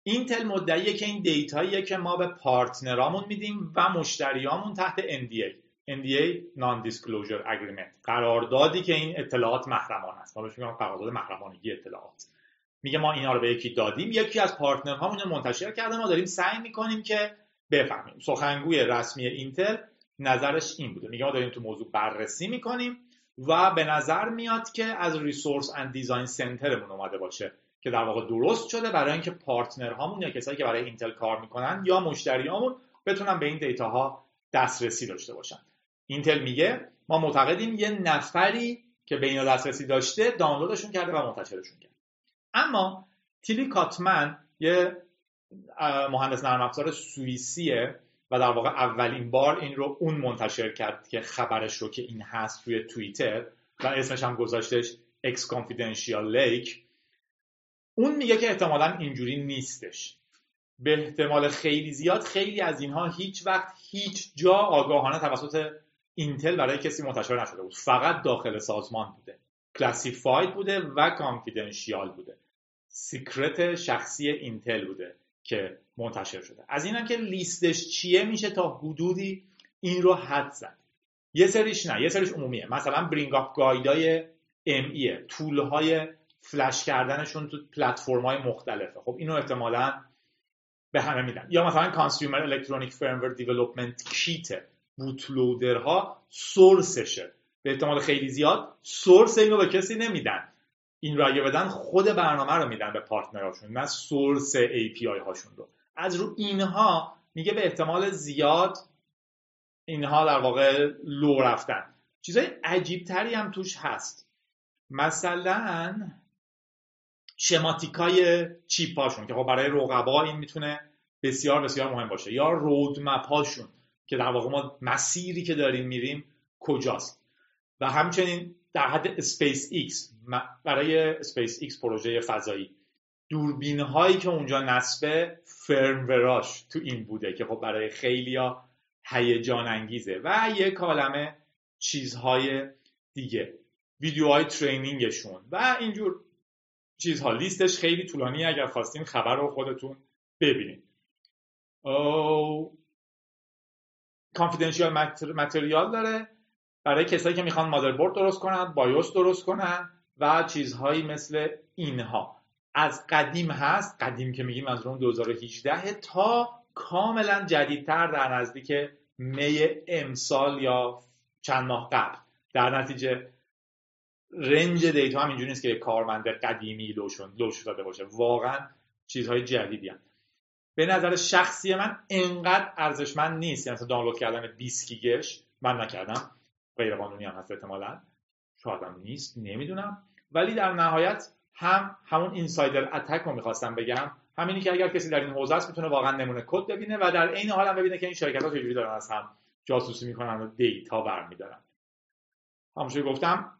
اینتل مدعیه که این data ییه که ما به partner امون میدیم و مشتریامون تحت NDA NDA Non-Disclosure Agreement. قراردادی که این اطلاعات محرمانه است. ما بهش میگم قرارداد محرمانگی اطلاعات. میگه ما اینا رو به یکی دادیم یکی از partner هامون رو منتشر کرده. ما داریم سعی می‌کنیم که بفهمیم. سخنگوی رسمی اینتل نظرش این بوده. میگه ما داریم تو موضوع بررسی می‌کنیم و به نظر میاد که از Resource and Design Center مون اومده باشه. که در واقع درست شده برای اینکه partner هامون یا کسایی که برای اینتل کار می‌کنن یا مشتریامون بتونن به این data ها دسترسی داشته باشن. اینتل میگه ما معتقدیم یه نفری که به اینا دسترسی داشته دانلودشون کرده و منتشرشون کرده. اما Tillie Kottmann یه مهندس نرم افزار سوئیسیه و در واقع اولین بار این رو اون منتشر کرد که خبرش رو که این هست روی توییتر و اسمش هم گذاشتش exconfidential Lake اون میگه که احتمالا اینجوری نیستش. به احتمال خیلی زیاد خیلی از اینها هیچ وقت هیچ جا آگاهانه توسط اینتل برای کسی منتشر نشده بود. فقط داخل سازمان بوده. classified بوده و confidential بوده. secret شخصی اینتل بوده که منتشر شده. از اینم که لیستش چیه میشه تا حدودی این رو حدس زد. یه سریش نه یه سریش عمومیه. مثلا bring up guide ای ME یه tool های فلش کردنشون تو پلتفرم های مختلفه. خب اینو احتمالا به همه میدن. یا مثلا Consumer Electronic Firmware Development Kit bootloader ها source شه به احتمال خیلی زیاد source اینو به کسی نمیدن. این رو اگه بدن خود برنامه رو میدن به partner اشون نه source API هاشون رو. از رو اینها میگه به احتمال زیاد اینها در واقع لو رفتن. چیزای عجیب تری هم توش هست. مثلا schematic ای chip هاشون که خب برای رقبا این می‌تونه بسیار بسیار مهم باشه. یا roadmap هاشون که در واقع ما مسیری که داریم میریم کجاست. و همچنین در حد اسپیس ایکس برای اسپیس ایکس پروژه فضایی. دوربین هایی که اونجا نصب firmware اش تو این بوده که خب برای خیلیا هیجان انگیزه. و یک کالمه چیزهای دیگه. ویدیوهای ترینینگشون. و اینجور چیزها. لیستش خیلی طولانی اگر خواستین خبر رو خودتون ببینید کانفیدنشیال متریال داره. برای کسایی که می‌خوان مادربرد درست کنن بایوس درست کنن و چیزهایی مثل اینها. از قدیم هست قدیم که میگیم از اون 2018 تا کاملا جدیدتر در نزدیک می امسال یا چند ماه قبل. در نتیجه رنج دیتا هم اینجوری نیست که کارمند قدیمی لوش داده باشه. واقعا چیزهای جدیدی هم. به نظر شخصی من انقدر ارزشمند نیست. یعنی دانلود کردن 20 گیگش من نکردم. غیر قانونی هم هست احتمالا. شاید هم نیست نمی‌دونم. ولی در نهایت هم همون اینسایدر اتک رو می‌خواستم بگم. همینی که اگر کسی در این حوزه است می‌تونه واقعا نمونه کد ببینه و در عین حال هم ببینه که این شرکت ها چجوری دارن از هم جاسوسی می‌کنن و data برمیدارن. همونجوری گفتم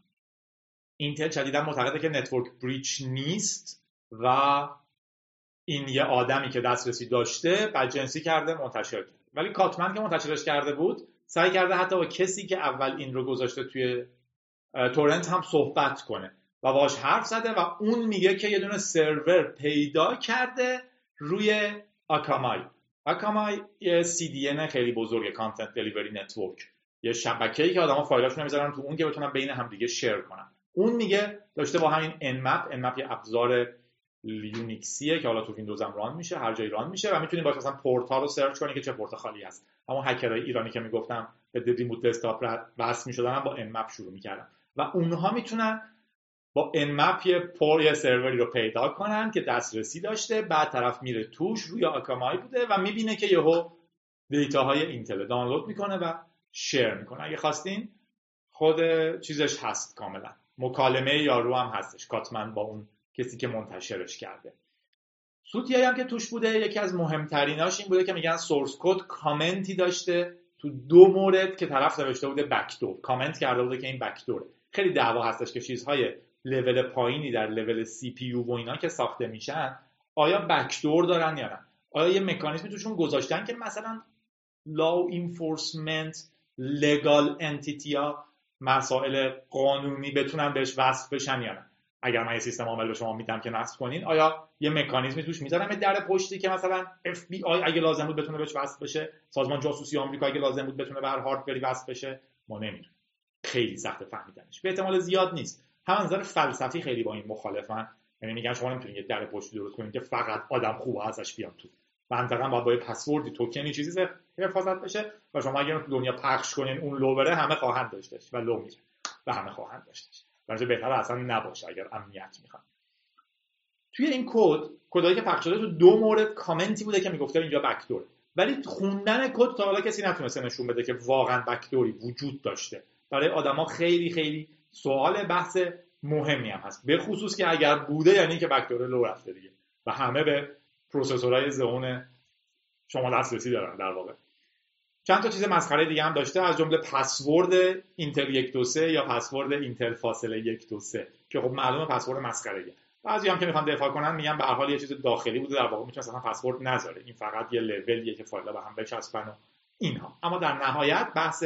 اینتل شدیدا معتقده که network breach نیست و این یه آدمی که دسترسی داشته بدجنسی کرده منتشر کرده. ولی Kottmann که منتشرش کرده بود سعی کرده حتی با کسی که اول این رو گذاشته توی تورنت هم صحبت کنه و باش حرف زده و اون میگه که یه دونه سرور پیدا کرده روی Akamai. Akamai یه CDN خیلی بزرگه content delivery network یه شبکه‌ای که آدما فایلاشون می‌ذارن تو اون که بتونن بین همدیگه share کنن. اون میگه داشته با همین Nmap Nmap یه ابزار Unix یه که حالا تو ویندوز هم run میشه هر جایی ران میشه و می‌تونی باش مثلا پورت رو search کنی که چه پورت خالی هست. همون هکرهای ایرانی که می‌گفتم به remote desktop وصل می‌شدن با Nmap شروع می‌کردن. و اونها می‌تونن با Nmap یه پر یه سروری رو پیدا کنن که دسترسی داشته بعد طرف میره توش روی Akamai بوده و می‌بینه که یهو دیتاهای Intel دانلود می‌کنه و share می‌کنه. اگه خواستین خود چیزش هست کاملا. مکالمه یارو هم هستش. کاتمن با اون کسی که منتشرش کرده. سوتیایی هم که توش بوده یکی از مهمتریناش این بوده که میگن source code comment ی داشته تو دو مورد که طرف نوشته بوده backdoor. comment کرده بوده که این backdoor ه. خیلی دعوا هستش که چیزهای لول پایینی در لول سی پی و اینا که ساخته میشن آیا backdoor دارن یا نه؟ آیا یه مکانیزمی توشون گذاشتن که مثلا law enforcement legal entity ها مسائل قانونی بتونن بهش وصل بشن یا نه. اگر من یه سیستم عامل به شما میدم که نصب کنین آیا یه مکانیزمی توش می‌ذارم در پشتی که مثلا FBI اگه لازم بود بتونه بهش وصل بشه سازمان جاسوسی آمریکا اگه لازم بود بتونه به هر hardware ی وصل بشه ما نمی‌دونیم. خیلی سخت فهمیدنش. به احتمال زیاد نیست. هم نظر فلسفی خیلی با این مخالفن. یعنی میگن شما نمی‌تونید یه در پشتی درست کنید که فقط آدم خوب ازش بیان تو. منطقا باید با یه پسوردی توکنی چیزی حفاظت بشه و شما اگر دنیا پخش کنین اون لو بره همه خواهند داشتش و لو میره و همه خواهند داشتش برای بهتر اصلا نباشه اگر امنیت می‌خوان. توی این کد کدایی که پخش شده تو دو مورد کامنتی بوده که می‌گفته اینجا بکدور. ولی خوندن کد تا حالا کسی نتونسته نشون بده که واقعا backdoor ی وجود داشته. برای آدما خیلی خیلی سوال بحث مهمی هم هست. به خصوص که اگر بوده یعنی که backdoor لو رفته دیگه. و همه به processor های Xeon شما دسترسی دارن در واقع. چند تا چیز مسخره دیگه هم داشته از جمله پسورد دو سه یا پسورد Intel فاصله یک دو سه که خب معلومه پسورد مسخره بعضی هم که می‌خوان دفاع کنن میگن به حال یه چیز داخلی بوده در واقع می‌تونه اصلا پسورد نذاره. این فقط یه لولیه که فایل به هم بچسبن و اینها. اما در نهایت بحث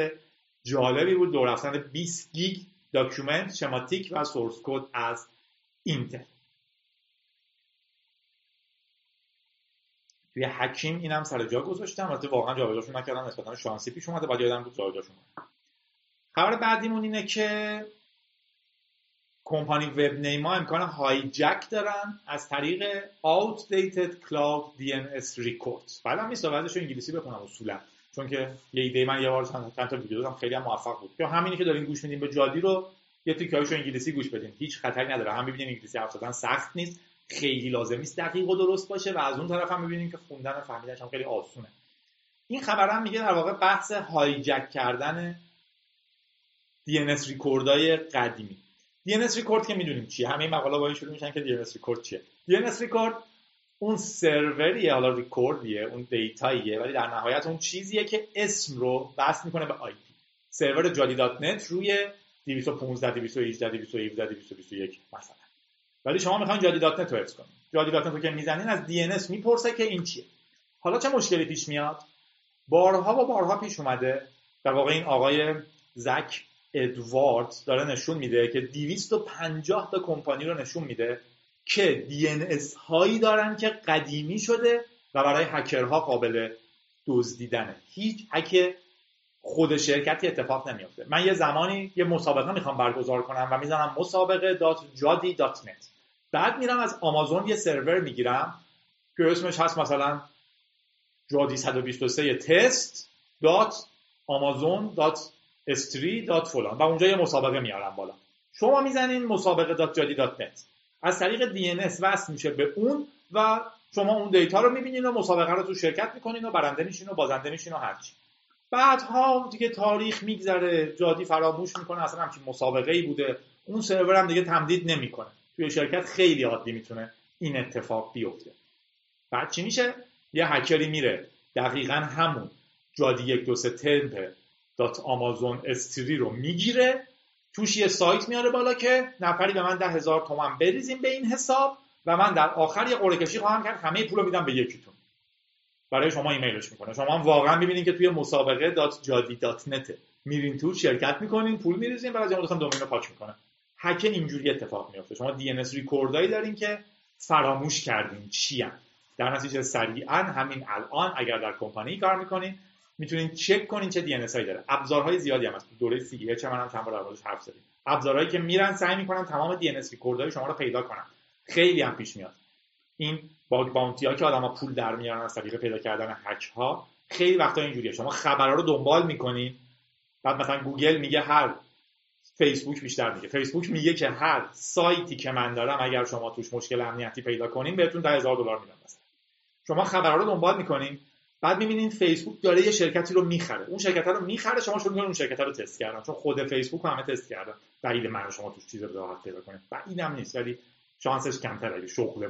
جالبی بود دور رفتن 20 گیگ داکیومنت شماتیک و سورس کد از اینتل. توی حکیم اینم سر جا گذاشتم. البته واقعا جابجاشون نکردم نسبتا شانسی پیش اومده بعد یادم بود جابجاشون خبر بعدیمون اینه که کمپانی وب نیما امکان هایجک دارن از طریق outdated cloud DNS records. بعدم نیست رو انگلیسی بخونم اصولا چون که یه ایده من یه بار چند تا ویدیو دادم خیلی هم موفق بود. یا همینی که دارین گوش میدین به جادی رو یه تیکایشو انگلیسی گوش بدین. هیچ خطری نداره. هم ببینین انگلیسی حرف سخت نیست. خیلی لازم نیست دقیق و درست باشه و از اون طرف هم می‌بینیم که خوندن و فهمیدنش هم خیلی آسونه. این خبر هم میگه در واقع بحث هایجک کردن DNS ریکوردای قدیمی. DNS ریکورد که می‌دونیم چیه؟ همه مقاله با شروع میشن که DNS ریکورد چیه؟ DNS ریکورد اون سروریه حالا ریکوردیه اون دیتاییه ولی در نهایت اون چیزیه که اسم رو وصل می‌کنه به IP. سرور جادی dot net روی 215 218 217 221 مثلا. ولی شما می‌خواین جادی dot net رو حفظ کنید جادی dot net رو که می‌زنین از DNS می‌پرسه که این چیه. حالا چه مشکلی پیش میاد؟ بارها و بارها پیش اومده. در واقع این آقای زک ادوارد داره نشون میده که 250 تا کمپانی رو نشون میده که DNS هایی دارن که قدیمی شده و برای هکرها قابل دزدیدنه. هیچ هک خود شرکتی اتفاق نمیفته من یه زمانی یه مسابقه می‌خوام برگزار کنم و می‌زنم مسابقه dot جادی dot net بعد میرم از آمازون یه سرور می‌گیرم که اسمش هست مثلا جادی 123 test dot آمازون dot S3 dot فلان. و اونجا یه مسابقه میارم بالا. شما می‌زنین مسابقه dot جادی dot net. از طریق DNS وصل میشه به اون و شما اون دیتا رو می‌بینین و مسابقه رو تو شرکت می‌کنین و برنده میشین و بازنده میشین و هرچی. بعدها دیگه تاریخ میگذره جادی فراموش می‌کنه اصلا همچین مسابقه ای بوده. اون سرور هم دیگه تمدید نمی‌کنه. توی شرکت خیلی عادی می‌تونه این اتفاق بیفته. بعد چی میشه؟ یه هکری میره. دقیقا همون. جادی یک دو سه temp dot آمازون S3 رو می‌گیره. توش یه سایت میاره بالا که نفری به من ده هزار تومن بریزیم به این حساب و من در آخر یه قرعه کشی خواهم کرد. همه پول رو میدم به یکیتون برای شما ایمیلش می‌کنه. شما هم واقعا می‌بینین که توی مسابقه dot جادی dot net ه میرین تو. شرکت می‌کنین پول میریزین بعد از اون domain رو پاک می‌کنه هک اینجوری اتفاق میفته شما DNS دارین که فراموش کردین چی. در نتیجه سریعا همین الان اگر در کمپانی کار می‌کنین می‌تونین چک کنین چه DNS داره. ابزارهای زیادی هم هست. دوره CEH منم چند بار در حرف زدیم. ابزارهایی که میرن سعی می‌کنن تمام DNS شما رو پیدا کنن. خیلی هم پیش میاد. این bug bounty ها که آدما پول در میارن از طریق پیدا کردن هک ها خیلی وقتا اینجوریه. شما خبرها رو دنبال می‌کنین. بعد مثلا گوگل میگه هر فیسبوک بیشتر میگه فیسبوک میگه که هر سایتی که من دارم اگر شما توش مشکل امنیتی پیدا کنین بهتون 10000 دلار میدم مثلا. شما خبرها رو دنبال می‌کنین بعد می‌بینین فیسبوک داره یه شرکتی رو می‌خره. اون شرکت رو می‌خره شما شروع اون شرکت رو تست کردن. چون خود فیسبوک رو همه تست کردن. بعید من شما توش چیز راحت پیدا کنید و اینم نیست ولی شانسش کمتر اگه شغل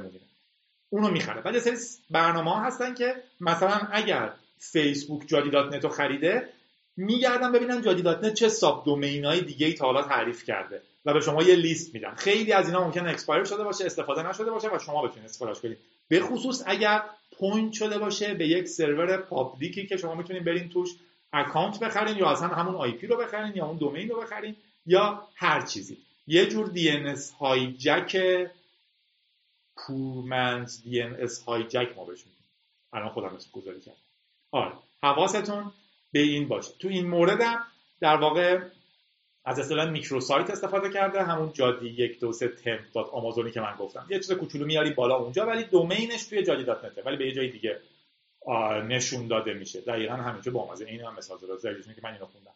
اونو می‌خره. بعد سری برنامه ها هستن که مثلا اگر فیسبوک جادی dot net رو خریده میگردن ببینن جادی dot چه subdomain های دیگه ای تا حالا تعریف کرده و به شما یه لیست میدن خیلی از اینا ممکن expire شده باشه استفاده نشده باشه و شما بتونید استفادهش کنید. به خصوص اگر point شده باشه به یک سرور public ی که شما می‌تونید برین توش account بخرین یا اصلا همون IP رو بخرین یا اون domain رو بخرین یا هر چیزی. یه جور DNS hijack poor man's DNS hijack ما بهش میگیم. الان خودم اسم گذاری کردم. آره. حواستون به این باشه. تو این موردم در واقع از اصطلاح microsite استفاده کرده همون جادی یک دو سه temp dot آمازونی که من گفتم. یه چیز کوچولو میاری بالا اونجا ولی domain ش توی جادی dot net ه ولی به یه جای دیگه نشون داده میشه. دقیقا همینجا با مزه این هم مثال زده که من اینو خوندم.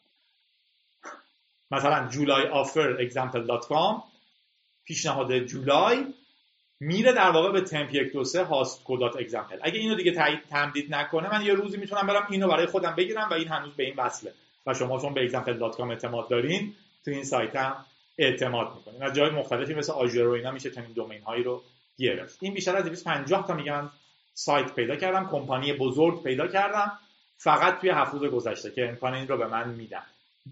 مثلا July offer com پیشنهاد جولای میره در واقع به temp یک دو سه host dot example اگه اینو دیگه تمدید نکنه من یه روزی می‌تونم برم اینو برای خودم بگیرم و این هنوز به این وصله. و شما چون به com اعتماد دارین تو این سایت هم اعتماد می‌کنین. از جای مختلفی مثل Azure و اینا میشه چنین domain هایی رو گرفت. این بیشتر از 250 تا میگن سایت پیدا کردم کمپانی بزرگ پیدا کردم فقط توی هفت روز گذشته که امکان این رو به من میدن.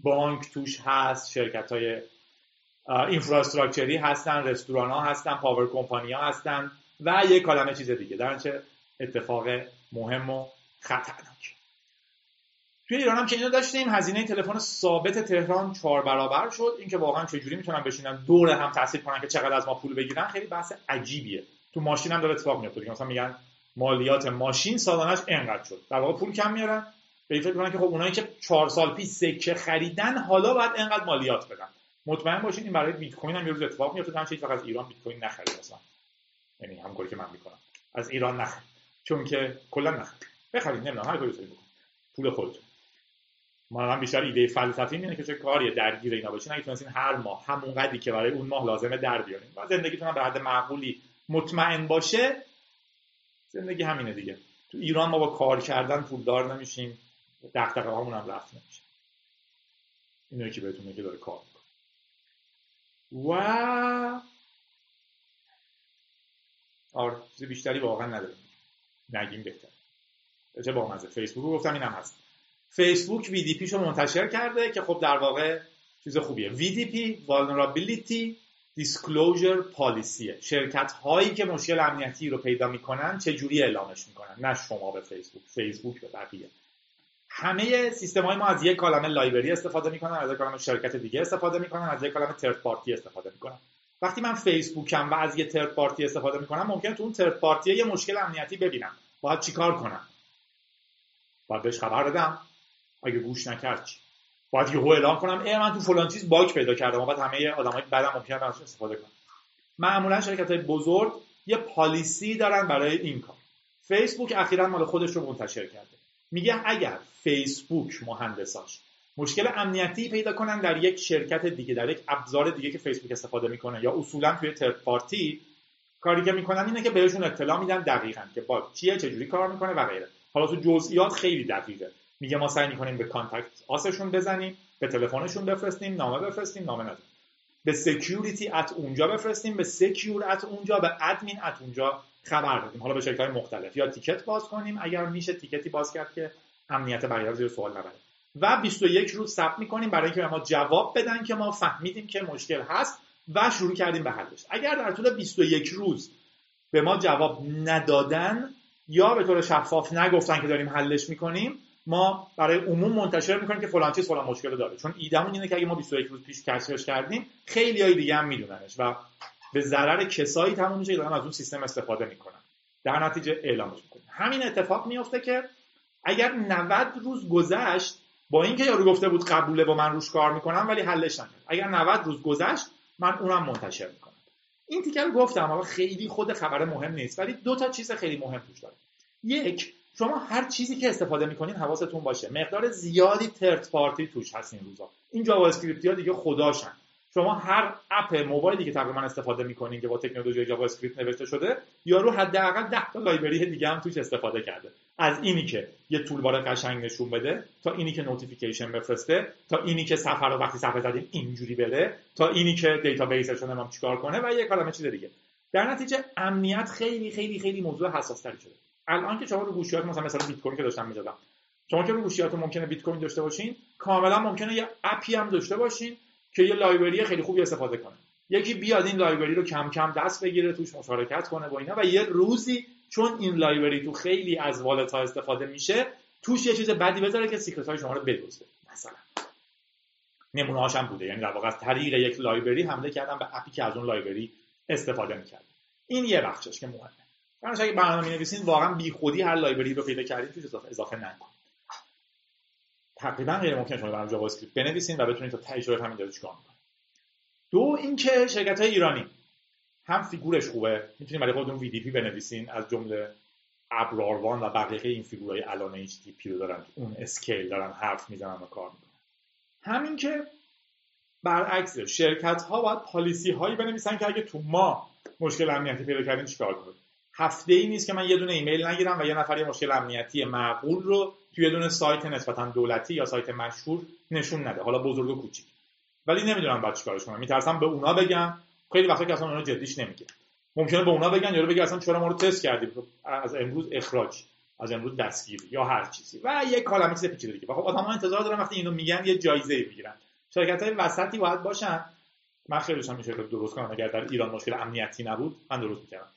بانک توش هست شرکت های اینفراستراکچری هستن رستوران ها هستن پاور کمپانی ها هستن و یک کلمه چیز دیگه. در چه اتفاق مهم و خطرناک. توی ایران هم که اینو داشتیم هزینه تلفن ثابت تهران چهار برابر شد. اینکه واقعا چجوری می‌تونن بشینن دور هم تحصیل کنن که چقدر از ما پول بگیرن خیلی بحث عجیبیه. تو ماشین هم داره اتفاق میفته مثلا میگن مالیات ماشین سالانش انقدر شد. در واقع پول کم میارن. به فکر کنن که خب اونایی که چهار سال پیش سکه خریدن حالا باید انقدر مالیات بدن. مطمئن باشید این برای بیت کوین هم یه روز اتفاق میفته هم فقط از ایران بیت کوین نخرید مثلا. یعنی همونکاری که من می‌کنم. از ایران نخرید. چون که کلا نخرید. بخرید نمی‌دونم هر کاری پول خودتون. ما هم بیشتر ایده فلسفی اینه که چه کاری درگیر اینا باشین اگه تونستین هر ماه همون قدری که برای اون ماه لازمه در بیارین. و زندگیتون به حد معقولی مطمئن باشه. زندگی همینه دیگه. تو ایران ما با کار کردن پولدار نمیشیم. دغدغه هم رفت نمیشه. اینو که بهتون میگه داره کار و چیز بیشتری واقعا نداریم. نگیم بهتر. چه با مزه فیسبوک گفتم اینم هست. فیسبوک وی شو منتشر کرده که خب در واقع چیز خوبیه. VDP Vulnerability Disclosure Policy شرکت هایی که مشکل امنیتی رو پیدا می‌کنن چه جوری اعلامش می‌کنن؟ نه شما به فیسبوک. فیسبوک به بقیه. همه سیستم های ما از یک کلمه لایبرری استفاده می‌کنن از یک کلمه شرکت دیگه استفاده می‌کنن از یک کلمه ترد پارتی استفاده می‌کنن. وقتی من فیسبوکم و از یه ترد پارتی استفاده می‌کنم ممکن تو اون ترد پارتی یه مشکل امنیتی ببینم. باید چیکار کنم؟ باید بهش خبر بدم. اگه گوش نکرد چی؟ باید یهو اعلام کنم ای من تو فلان چیز باگ پیدا کردم بعد همه آدمای بعدم ممکنه ازش استفاده کنن معمولا شرکت های بزرگ یه پالیسی دارن برای این کار. فیسبوک اخیرا مال خودش رو منتشر کرده. میگه اگر فیسبوک مهندساش مشکل امنیتی پیدا کنن در یک شرکت دیگه در یک ابزار دیگه که فیسبوک استفاده می‌کنه یا اصولا توی ترد پارتی کاری که می‌کنن اینه که بهشون اطلاع میدن دقیقا که با چیه چجوری کار می‌کنه و غیره. حالا تو جزئیات خیلی دقیقه. میگه ما سعی می‌کنیم به contact us شون بزنیم به تلفنشون بفرستیم نامه بفرستیم نامه ندیم. به security at اونجا بفرستیم به secure at اونجا به admin at اونجا خبر بدیم حالا به شکل مختلف. یا ticket باز کنیم اگر میشه ticket ی باز کرد که امنیت بقیه زیر سوال نبره. و 21 روز ثبت می‌کنیم برای اینکه ما جواب بدن که ما فهمیدیم که مشکل هست و شروع کردیم به حلش. اگر در طول 21 روز به ما جواب ندادن یا به طور شفاف نگفتن که داریم حلش می‌کنیم ما برای عموم منتشر می‌کنیم که فلان چیز فلان مشکل داره. چون ایدمون اینه که اگه ما 21 روز پیش کشفش کردیم خیلی های دیگه هم میدوننش و به ضرر کسایی تموم میشه که دارن از اون سیستم استفاده می‌کنن. در نتیجه اعلامش می‌کنیم همین اتفاق میفته که اگر 90 روز گذشت با اینکه یارو گفته بود قبوله با من روش کار می‌کنم ولی حلش نکرد. اگر 90 روز گذشت من اونم منتشر می‌کنم. این تیکه رو گفتم اما خیلی خود خبر مهم نیست ولی دو تا چیز خیلی مهم توش داره. یک شما هر چیزی که استفاده می‌کنین حواستون باشه. مقدار زیادی third party توش هست این روزا. این JavaScript ها دیگه خداشن. شما هر app موبایلی که تقریبا استفاده می‌کنین که با تکنولوژی JavaScript نوشته شده یارو حداقل 10 تا library دیگه هم توش استفاده کرده. از اینی که یه toolbar قشنگ نشون بده تا اینی که notification بفرسته تا اینی که سفر رو وقتی صفحه زدیم اینجوری بره تا اینی که database ش رو چیکار کنه و یه عالمه چیز دیگه. در نتیجه امنیت خیلی خیلی خیلی موضوع حساس تری شده. الان که شما رو گوشیات مثلا مثلا بیت کوین که داشتم می‌زدم شما که رو گوشیات ممکنه بیت کوین داشته باشین کاملا ممکنه یه app ی هم داشته باشین که یه library خیلی خوبی استفاده کنه. یکی بیاد این library رو کم کم دست بگیره توش مشارکت کنه با اینا و یه روزی چون این library تو خیلی از wallet استفاده میشه توش یه چیز بدی بذاره که secret های شما رو بدزده مثلا. نمونه هاشم بوده یعنی در واقع از طریق یک library حمله کردن به app ی که از اون library استفاده می‌کرد. این یه بخشش که مهمه. مثلا اگه برنامه می‌نویسین واقعا بیخودی هر لایبرری رو پیدا کردید توش اضافه اضافه نکنید. تقریبا غیر ممکنه شما برنامه جاوا اسکریپت بنویسین و بتونید تا تجربه همین داره چیکار می‌کنه دو اینکه شرکت های ایرانی. هم فیگورش خوبه. می‌تونید برای خودتون VDP بنویسین. از جمله ابراروان و بقیه این فیگورهای الان HTTP رو دارن. اون اسکیل دارن حرف می‌زنن و کار می‌کنن. همین که برعکس شرکت ها باید پالیسی هایی بنویسن که اگه تو ما مشکل امنیتی پیدا کردیم چیکار کنیم؟ هفته ای نیست که من یه دونه ایمیل نگیرم و یه نفر یه مشکل امنیتی معقول رو توی یه دونه سایت نسبتا دولتی یا سایت مشهور نشون نده. حالا بزرگ و کوچیک. ولی نمی‌دونم بعد چیکارش کنم. میترسم به اونا بگم. خیلی وقتا که اصلا اونا جدیش نمیگه ممکنه به اونا بگن یا بگه اصلا چرا ما رو تست کردیم از امروز اخراج. از امروز دستگیری یا هر چیزی. و یه کلمه چیز پیچیده دیگه. خب آدم‌ها انتظار دارن وقتی اینو میگن یه جایزه بگیرن. شرکت های وسطی باید باشن. من خیلی دوست میشه درست کنم. اگر در ایران مشکل امنیتی نبود من درست می‌کردم.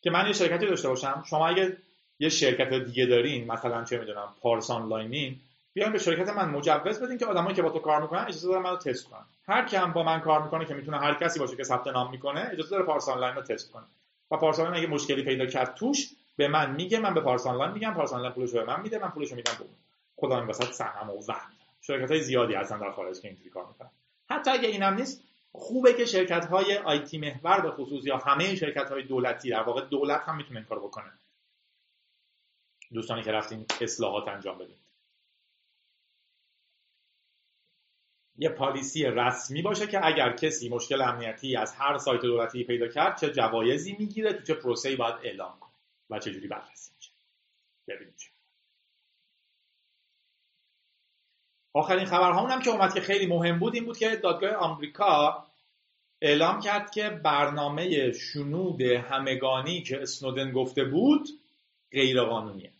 که من یه شرکتی داشته باشم شما اگه یه شرکت دیگه دارین مثلا چه می‌دونم پارس آنلاینین بیاین به شرکت من مجوز بدین که آدمایی که با تو کار می‌کنن اجازه دارن منو تست کنن. هر کی هم با من کار می‌کنه که می‌تونه هر کسی باشه که ثبت نام می‌کنه اجازه داره پارس آنلاین رو تست کنه. و پارس آنلاین اگه مشکلی پیدا کرد توش به من میگه من به پارس آنلاین میگم پارس آنلاین پولش به من میده من پولش میدم به اون. خدا این وسط سهم و وهم. شرکت های زیادی هستن در خارج که اینجوری کار می‌کنن. حتی اگه اینم نیست خوبه که شرکت های آیتی محور به خصوص یا همه شرکت های دولتی در واقع دولت هم می‌تونه این کارو بکنه. دوستانی که رفتین اصلاحات انجام بدین. یه پالیسی رسمی باشه که اگر کسی مشکل امنیتی از هر سایت دولتی پیدا کرد چه جوایزی می‌گیره تو چه پروسه‌ای باید اعلام کنه و چه جوری بررسی میشه. ببینیم آخرین خبرها هم که اومد که خیلی مهم بود این بود که دادگاه آمریکا اعلام کرد که برنامه شنود همگانی که اسنودن گفته بود غیر قانونیه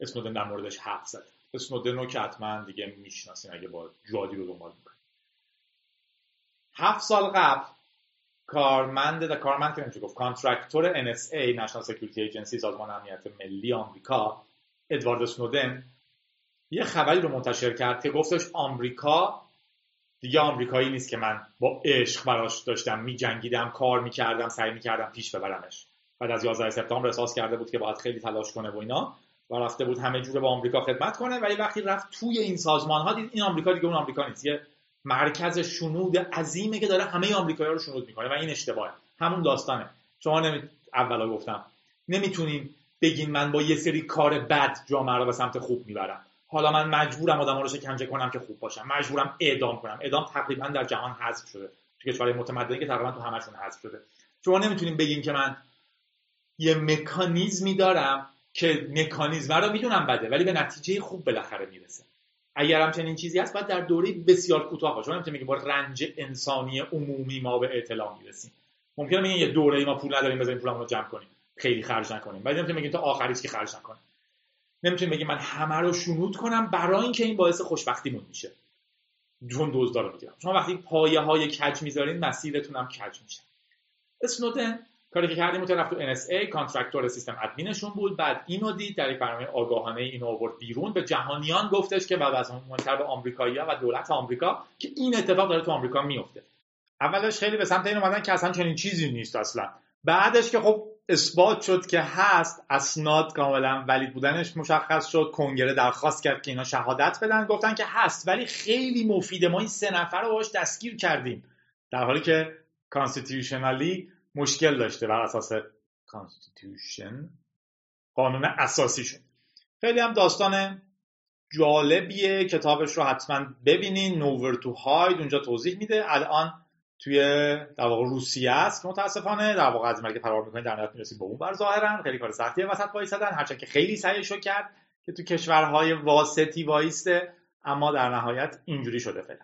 اسنودن در موردش حرف زد. اسنودن رو که حتما دیگه می‌شناسین اگه با جادی رو دنبال می‌کنید هفت سال قبل کارمند در کارمند که گفت کانترکتور NSA National Security Agency سازمان امنیت ملی آمریکا ادوارد اسنودن یه خبری رو منتشر کرد که گفتش آمریکا دیگه آمریکایی نیست که من با عشق براش داشتم میجنگیدم کار می‌کردم سعی می‌کردم پیش ببرمش. بعد از 11 سپتامبر احساس کرده بود که باید خیلی تلاش کنه و اینا و رفته بود همه جوره با آمریکا خدمت کنه ولی وقتی رفت توی این سازمان ها دید این آمریکا دیگه اون آمریکا نیست. یه مرکز شنود عظیمه که داره همه آمریکایی‌ها رو شنود می‌کنه و این اشتباهه. همون داستانه. شما نمی... اولا گفتم. نمی‌تونین بگین من با یه سری کار بد جامعه رو به سمت خوب می‌برم. حالا من مجبورم آدم رو شکنجه کنم که خوب باشم. مجبورم اعدام کنم. اعدام تقریبا در جهان حذف شده. تو کشورهای متمدنی که تقریبا تو همشون حذف شده. شما نمی‌تونین بگین که من یه مکانیزمی دارم که مکانیزم رو می‌دونم بده ولی به نتیجه خوب بالاخره می‌رسه. اگر هم چنین چیزی هست باید در دوره بسیار کوتاه باشه. نمی‌تونیم بگیم با رنج انسانی عمومی ما به اطلاع می‌رسیم. ممکنه بگیم یه دوره ما پول نداریم بزنیم پولمون رو جمع کنیم. خیلی خرج نکنیم. ولی نمی‌تونیم بگیم تا آخری که خرج نکنیم. نمی‌تونیم بگیم من همه رو شنود کنم برای اینکه این باعث خوشبختیمون میشه. چون دزدا می‌گیرم. شما وقتی پایه های کج می‌ذارین مسیرتون هم کج میشه. اسنودن کاری که کردیم رفت تو NSA contractor system admin شون بود. بعد اینو دید در یک برنامه آگاهانه اینو آورد بیرون. به جهانیان گفتش که بعد از اون منتر به آمریکایی‌ها و دولت آمریکا که این اتفاق داره تو آمریکا میفته اولش خیلی به سمت این اومدن که اصلا چنین چیزی نیست اصلا. بعدش که خب اثبات شد که هست اسناد کاملا valid بودنش مشخص شد. کنگره درخواست کرد که اینا شهادت بدن. گفتن که هست ولی خیلی مفیده. ما این سه نفر رو باش دستگیر کردیم. در حالی که constitutionally مشکل داشته بر اساس constitution قانون اساسیشون خیلی هم داستان جالبیه. کتابش رو حتما ببینین. Nowhere to Hide اونجا توضیح میده. الان توی در واقع روسیه است. متاسفانه در واقع از مرگ فرار می‌کنه در نهایت می‌رسیم به اون بر ظاهرا. خیلی کار سختیه وسط وایسادن. هرچند که خیلی سعیشو کرد که تو کشورهای واسطی وایسته اما در نهایت اینجوری شده فعلا.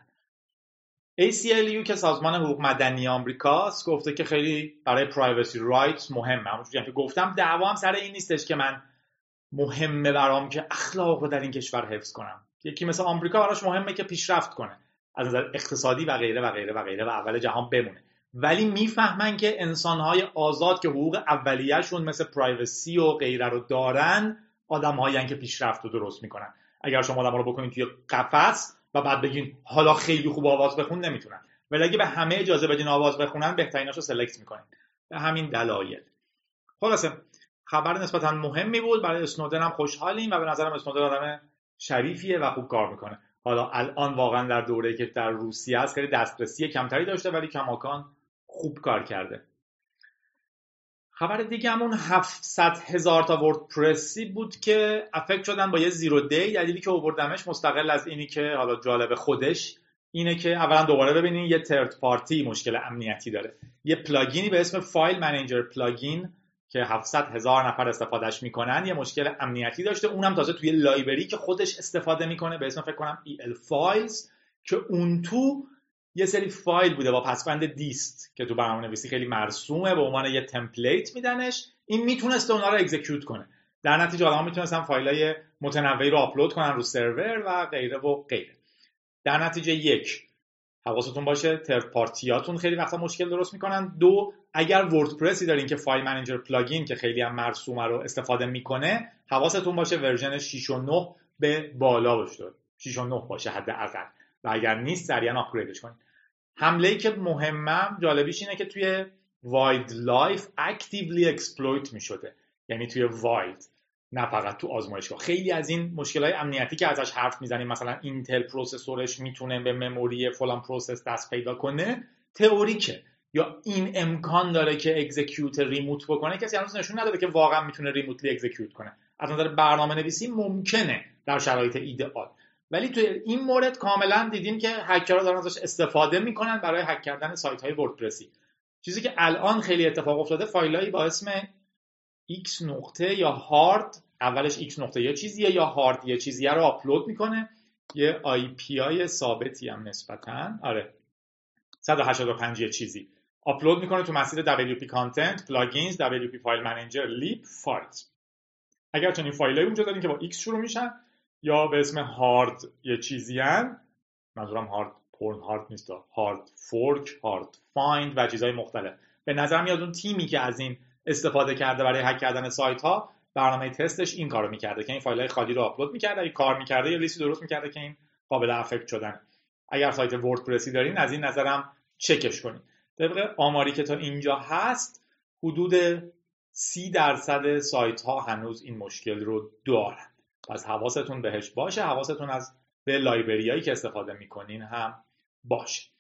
ACLU که سازمان حقوق مدنی آمریکاست گفته که خیلی برای پرایوسی رایتس مهمه. همونجوری که گفتم دعوام سر این نیستش که من مهمه برام که اخلاق رو در این کشور حفظ کنم. یکی مثل آمریکا براش مهمه که پیشرفت کنه. از نظر اقتصادی و غیره و غیره و غیره و اول جهان بمونه. ولی می‌فهمن که انسانهای آزاد که حقوق اولیهشون مثل پرایوسی و غیره رو دارن آدمهایی که پیشرفت رو درست می‌کنن. اگر شما آدم رو بکنید توی قفس و بعد بگین حالا خیلی خوب آواز بخون نمی‌تونن. ولی اگه به همه اجازه بدین آواز بخونن بهتریناشو سلکت می‌کنین. به همین دلایل. خلاصه خبر نسبتا مهمی بود. برای اسنودن هم خوشحالیم و به نظرم اسنودن آدم شریفیه و خوب کار می‌کنه. حالا الان واقعا در دوره که در روسیه است خیلی دسترسی کمتری داشته ولی کماکان خوب کار کرده. خبر دیگهمون 700 هزار تا وردپرسی بود که affect شدن با یه zero day. دلیلی که آوردمش مستقل از اینی که حالا جالب خودش اینه که اولا دوباره ببینین یه third party مشکل امنیتی داره. یه plugin ی به اسم File Manager plugin که 700 هزار نفر استفادهش می‌کنن یه مشکل امنیتی داشته. اونم تازه توی library ی که خودش استفاده می‌کنه. به اسم فکر کنم EL Files که اون تو یه سری فایل بوده با پسوند dist که تو برنامه نویسی خیلی مرسومه. به عنوان یه template میدنش. این می‌تونسته اونا رو execute کنه. در نتیجه آدم می‌تونستن فایل های متنوعی رو آپلود کنن رو سرور و غیره و غیره. در نتیجه یک حواستون باشه third party اتون خیلی وقتا مشکل درست می‌کنن. دو اگر وردپرسی دارین که File Manager plugin که خیلی هم مرسومه رو استفاده می‌کنه حواستون باشه version 6 و 9 به بالا باشه. 6 و 9 باشه حداقل. و اگر نیست سریعا upgrade ش کنید حمله ای که مهمم جالبیش اینه که توی wild life actually exploit می شده یعنی توی wild نه فقط تو آزمایشگاه. خیلی از این مشکل های امنیتی که ازش حرف می‌زنیم مثلا اینتل processor ش می‌تونه به memory فلان process دست پیدا کنه تئوریکه. یا این امکان داره که execute remote بکنه کسی هنوز نشون نداده که واقعا می‌تونه remotely execute کنه. از نظر برنامه نویسی ممکنه در شرایط ایدئال. ولی توی این مورد کاملا دیدیم که هکرها دارن ازش استفاده می‌کنن برای هک کردن سایت های وردپرسی. چیزی که الان خیلی اتفاق افتاده فایلایی با اسم x نقطه یا هارد اولش x نقطه یا چیزیه یا هارد یه چیزیه رو آپلود می‌کنه. یه IP های ثابتی هم نسبتا. آره. 185 یه چیزی. آپلود می‌کنه تو مسیر WP content plugins WP file manager lib files اگر چنین فایلایی اونجا دارین که با x شروع میشن یا به اسم هارد یه چیزی هن منظورم hard porn hard نیست hard fork hard find و چیزهای مختلف. به نظر میاد اون تیمی که از این استفاده کرده برای هک کردن سایت ها. برنامه تستش این کارو می‌کرده که این فایل های خالی رو آپلود می‌کرده. اگه کار می‌کرده یا لیستی درست می‌کرده که این قابل affect شدن. اگر سایت وردپرسی دارین از این نظرم چکش کنید طبق آماری که تا اینجا هست حدود سی درصد سایت ها هنوز این مشکل رو دارن. پس حواستون بهش باشه. حواستون از به لایبریایی که استفاده می‌کنین هم باشه.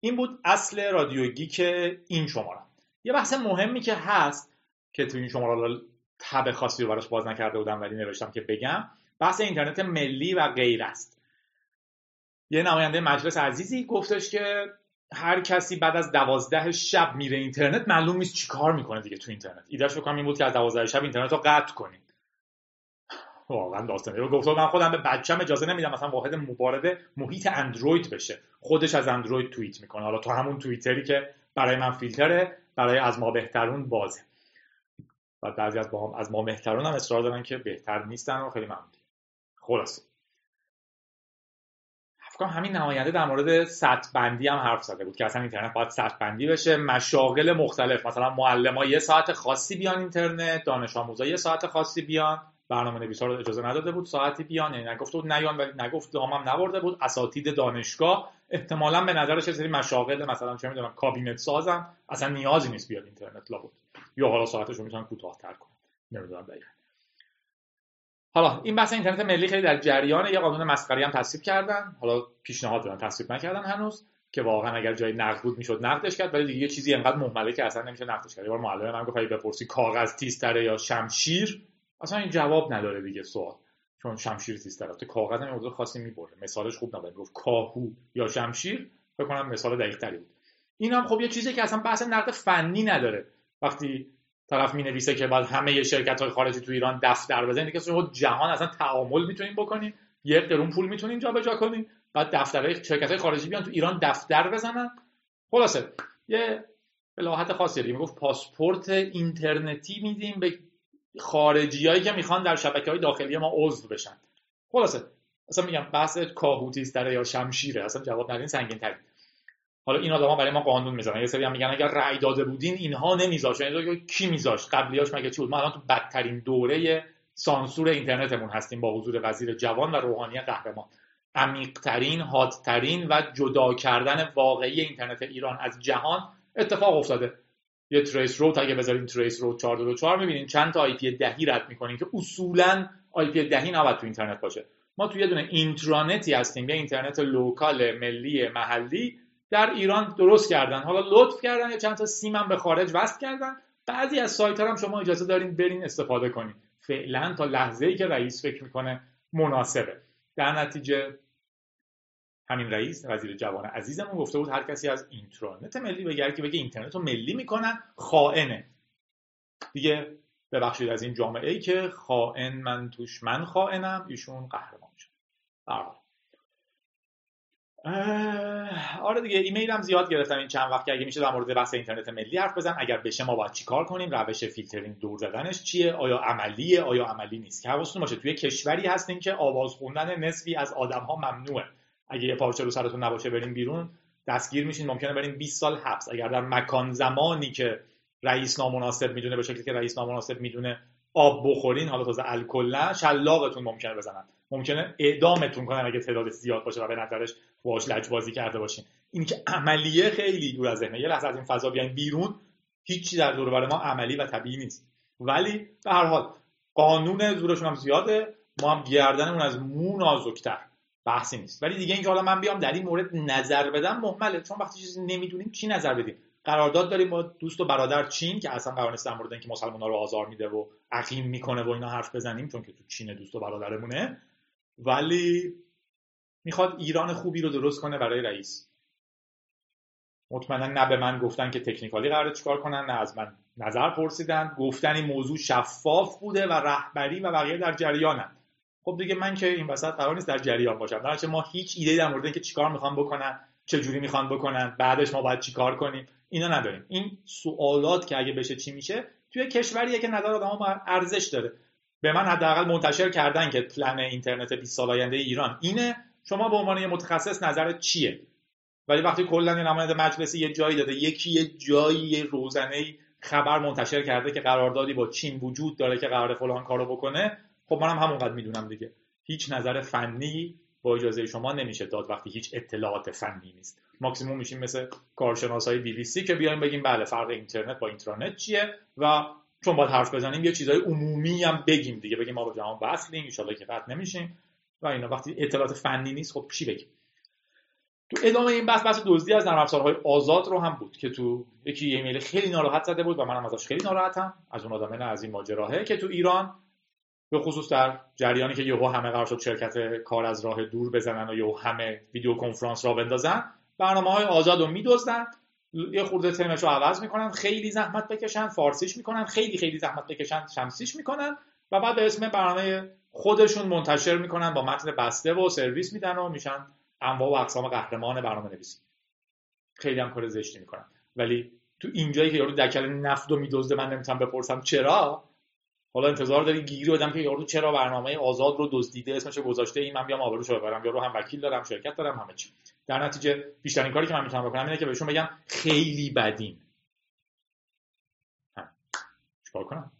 این بود اصل رادیو گیک این شماره. یه بحث مهمی که هست که تو این شماره تب خاصی رو براش باز نکرده بودم ولی نوشتم که بگم. بحث اینترنت ملی و غیر است. یه نماینده مجلس عزیزی گفتش که هر کسی بعد از دوازده شب میره اینترنت معلوم نیست چی کار می‌کنه دیگه تو اینترنت. ایدهش بکنم این بود که از دوازده شب اینترنت رو قطع کنیم. واقعا داستانی رو گفت من خودم به بچم اجازه نمیدم مثلا واحد مبارد محیط اندروید بشه. خودش از اندروید توییت می‌کنه. حالا تو همون توییتری که برای من فیلتره برای از ما بهترون بازه. و بعضی از ما از ما بهترون هم اصرار دارن که بهتر نیستن و خیلی ممنون. خلاص فکر همین نماینده در مورد سطح بندی هم حرف زده بود که اصلا اینترنت باید سطح بندی بشه مشاغل مختلف مثلا معلم یه ساعت خاصی بیان اینترنت دانش آموزا یه ساعت خاصی بیان. برنامه نویسا رو اجازه نداده بود. ساعتی بیان یعنی نگفته بود نیان ولی نگفت دامم نبرده بود. اساتید دانشگاه احتمالا به نظرش سری مشاغل مثلا چه می‌دونم کابینت سازم اصلا نیازی نیست بیاد اینترنت لابد. یا حالا ساعتش رو می‌تونن کوتاه‌تر کنن. نمی‌دونم دقیقاً. حالا این بحث اینترنت ملی خیلی در جریان یه قانون مسخری هم تصویب کردن. حالا پیشنهاد دادن تصویب نکردن هنوز که واقعا اگر جای نقد بود می‌شد نقدش کرد. ولی دیگه یه چیزی انقدر مهمله که اصلا نمیشه نقدش کرد. یه بار معلم من گفت بپرسی کاغذ تیزتره یا شمشیر اصلا این جواب نداره دیگه سوال. چون شمشیر تیزتره تو کاغذ هم خاصی می‌بره مثالش خوب نبود. گفت کاهو یا شمشیر فکر کنم مثال دقیق تری بود. این هم خب یه چیزی که اصلا بحث نقد فنی نداره. وقتی طرف می نویسه که بعد همه شرکت های خارجی تو ایران دفتر بزنید که شما جهان اصلا تعامل می‌تونین بکنین. یه قرون پول می‌تونین جابجا کنین. بعد دفترهای شرکت های خارجی بیان تو ایران دفتر بزنن. خلاصه یه بلاحت خاصی دیگه می‌گفت پاسپورت اینترنتی میدیم به خارجیایی که می‌خوان در شبکه های داخلی ما عضو بشن. خلاصه اصلا میگم بحث کاهوتیستره یا شمشیره اصلا جواب ندین سنگین تری حالا این آدما برای ما قانون می‌ذارن. یه سری هم میگن اگر رأی داده بودین اینها نمیذاشت یعنی کی میذاشت قبلیاش مگه چی بود؟ ما الان تو بدترین دوره سانسور اینترنتمون هستیم با حضور وزیر جوان و روحانی قهرمان. عمیقترین حادترین و جدا کردن واقعی اینترنت ایران از جهان اتفاق افتاده. یه trace route اگه بذارین trace route 424 می‌بینین چند تا IP ده ای رد می‌کنین که اصولا IP ده ای نباید تو اینترنت باشه. ما تو یه دونه اینترانتی هستیم یه اینترنت local ملی محلی در ایران درست کردن. حالا لطف کردن یا چند تا سیم هم به خارج وصل کردن. بعضی از سایت هم شما اجازه دارین برین استفاده کنین. فعلا تا لحظه ای که رئیس فکر می‌کنه مناسبه. در نتیجه همین رئیس وزیر جوان عزیزمون گفته بود هر کسی از اینترنت ملی بگه که بگه اینترنت رو ملی می‌کنن خائنه. دیگه ببخشید از این جامعه ای که خائن من توش من خائنم ایشون قهرمان شد. آره دیگه ایمیل هم زیاد گرفتم این چند وقت که اگه میشه در مورد بحث اینترنت ملی حرف بزن اگر بشه ما باید چیکار کنیم روش فیلترینگ دور زدنش چیه؟ آیا عملیه؟ آیا عملی نیست؟ که حواستون باشه توی کشوری هستیم که آواز خوندن نصفی از آدم ها ممنوعه. اگه یه پارچه رو سرتون نباشه بریم بیرون دستگیر میشین. ممکنه بریم 20 سال حبس. اگر در مکان زمانی که رئیس نامناسب می‌دونه به شکلی که رئیس نامناسب می‌دونه آب بخورین حالا تازه الکل نه شلاقتون ممکنه بزنن. ممکنه اعدامتون کنن اگه تعداد زیاد باشه و به نظرش باش لجبازی کرده باشین. این که عملیه خیلی دور از ذهنه. یه لحظه از این فضا بیاین بیرون هیچی در دور ما عملی و طبیعی نیست. ولی به هر حال قانون زورشون هم زیاده. ما هم گردنمون از مو نازکتر. بحثی نیست. ولی دیگه اینکه حالا من بیام در این مورد نظر بدم محمله. چون وقتی چیزی نمی‌دونیم چی نظر بدیم؟ قرارداد داریم با دوست و برادر چین که اصلا قرار نیست در مورد اینکه مسلمان‌ها رو آزار میده و عقیم می‌کنه و اینا حرف بزنیم چون که تو چین دوست و برادرمونه. ولی می‌خواد ایران خوبی رو درست کنه برای رئیس. مطمئنا نه به من گفتن که تکنیکالی قرار چیکار کنن نه از من نظر پرسیدن. گفتن این موضوع شفاف بوده و رهبری و بقیه در جریانن. خب دیگه من که این وسط قرار نیست در جریان باشم. در ما هیچ ایده در مورد اینکه چیکار می‌خوان بکنن چه جوری می‌خوان بکنن بعدش ما باید چیکار کنیم اینا نداریم. این سوالات که اگه بشه چی میشه توی کشوریه که نظر آدم‌ها ارزش داره. به من حداقل منتشر کردن که پلن اینترنت 20 سال آینده ایران اینه. شما به عنوان یه متخصص نظرت چیه؟ ولی وقتی کلا یه نماینده مجلسی یه جایی داده یکی یه جایی روزنه خبر منتشر کرده که قراردادی با چین وجود داره که قرار فلان کارو بکنه خب منم همونقدر می‌دونم دیگه. هیچ نظر فنی با اجازه شما نمیشه داد وقتی هیچ اطلاعات فنی نیست. ماکسیموم میشیم مثل کارشناسای بی بی سی که بیایم بگیم بله فرق اینترنت با اینترنت چیه و چون باید حرف بزنیم یه چیزای عمومی هم بگیم دیگه. بگیم ما با جهان وصلیم ان که قطع نمیشیم. و اینا وقتی اطلاعات فنی نیست خب چی بگیم؟ تو ادامه این بحث بحث دزدی از نرم افزارهای آزاد رو هم بود که تو یکی ایمیل خیلی ناراحت زده بود و منم ازش خیلی ناراحتم. از اون آدمه از این ماجراهه که تو ایران به خصوص در جریانی که یهو همه قرار شد شرکت کار از راه دور بزنن و یهو همه ویدیو کنفرانس را بندازن برنامه های آزاد رو میدزدن. یه خورده ترمش رو عوض می‌کنن خیلی زحمت بکشن فارسیش می‌کنن خیلی خیلی زحمت بکشن شمسیش می‌کنن و بعد به اسم برنامه خودشون منتشر می‌کنن با متن بسته و سرویس میدن و میشن انواع و اقسام قهرمان برنامه نویسی خیلی هم کار زشتی می‌کنن. ولی تو اینجایی که یارو دکل نفت رو میدزده من نمی‌تونم بپرسم چرا حالا انتظار داری گیری بدم که یارو چرا برنامه آزاد رو دزدیده اسمش گذاشته این من بیام آبروش رو ببرم. یارو هم وکیل دارم شرکت دارم همه چی. در نتیجه بیشترین کاری که من می‌تونم بکنم اینه که بهشون بگم خیلی بدین. چیکار کنم؟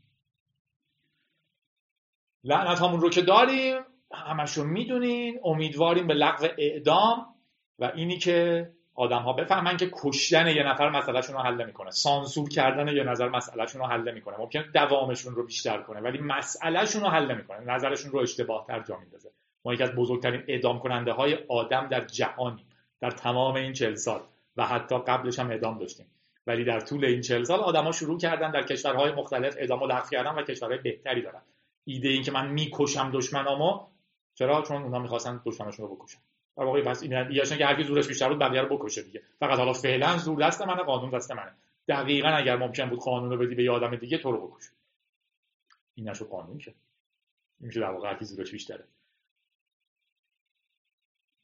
لعنت همون رو که داریم همشون می‌دونین امیدواریم به لغو اعدام و اینی که آدم ها بفهمن که کشتن یه نفر مسئلهشون رو حل می‌کنه سانسور کردن یه نظر مسئلهشون رو حل می‌کنه ممکن دوامشون رو بیشتر کنه ولی مسئلهشون رو حل می‌کنه نظرشون رو اشتباه تر جا میندازه. ما یکی از بزرگترین اعدام کننده های آدم در جهانی در تمام این چل سال و حتی قبلش هم اعدام داشتیم. ولی در طول این چل سال آدما شروع کردن در کشورهای مختلف اعدام و لغو کردن و کشورهای بهتری دارن. ایده این که من می‌کشم دشمنامو چرا؟ چون اونا می‌خواستن دشمنشون رو بکشن. در واقع بس این ایاشون که هر کی زورش بیشتر بود بقیه رو بکشه دیگه. فقط حالا فعلا زور دست منه قانون دست منه. دقیقا اگر ممکن بود قانون رو بدی به یه آدم دیگه تو رو بکشه. این نشو قانون که. میشه در واقع هر کی زورش بیشتره.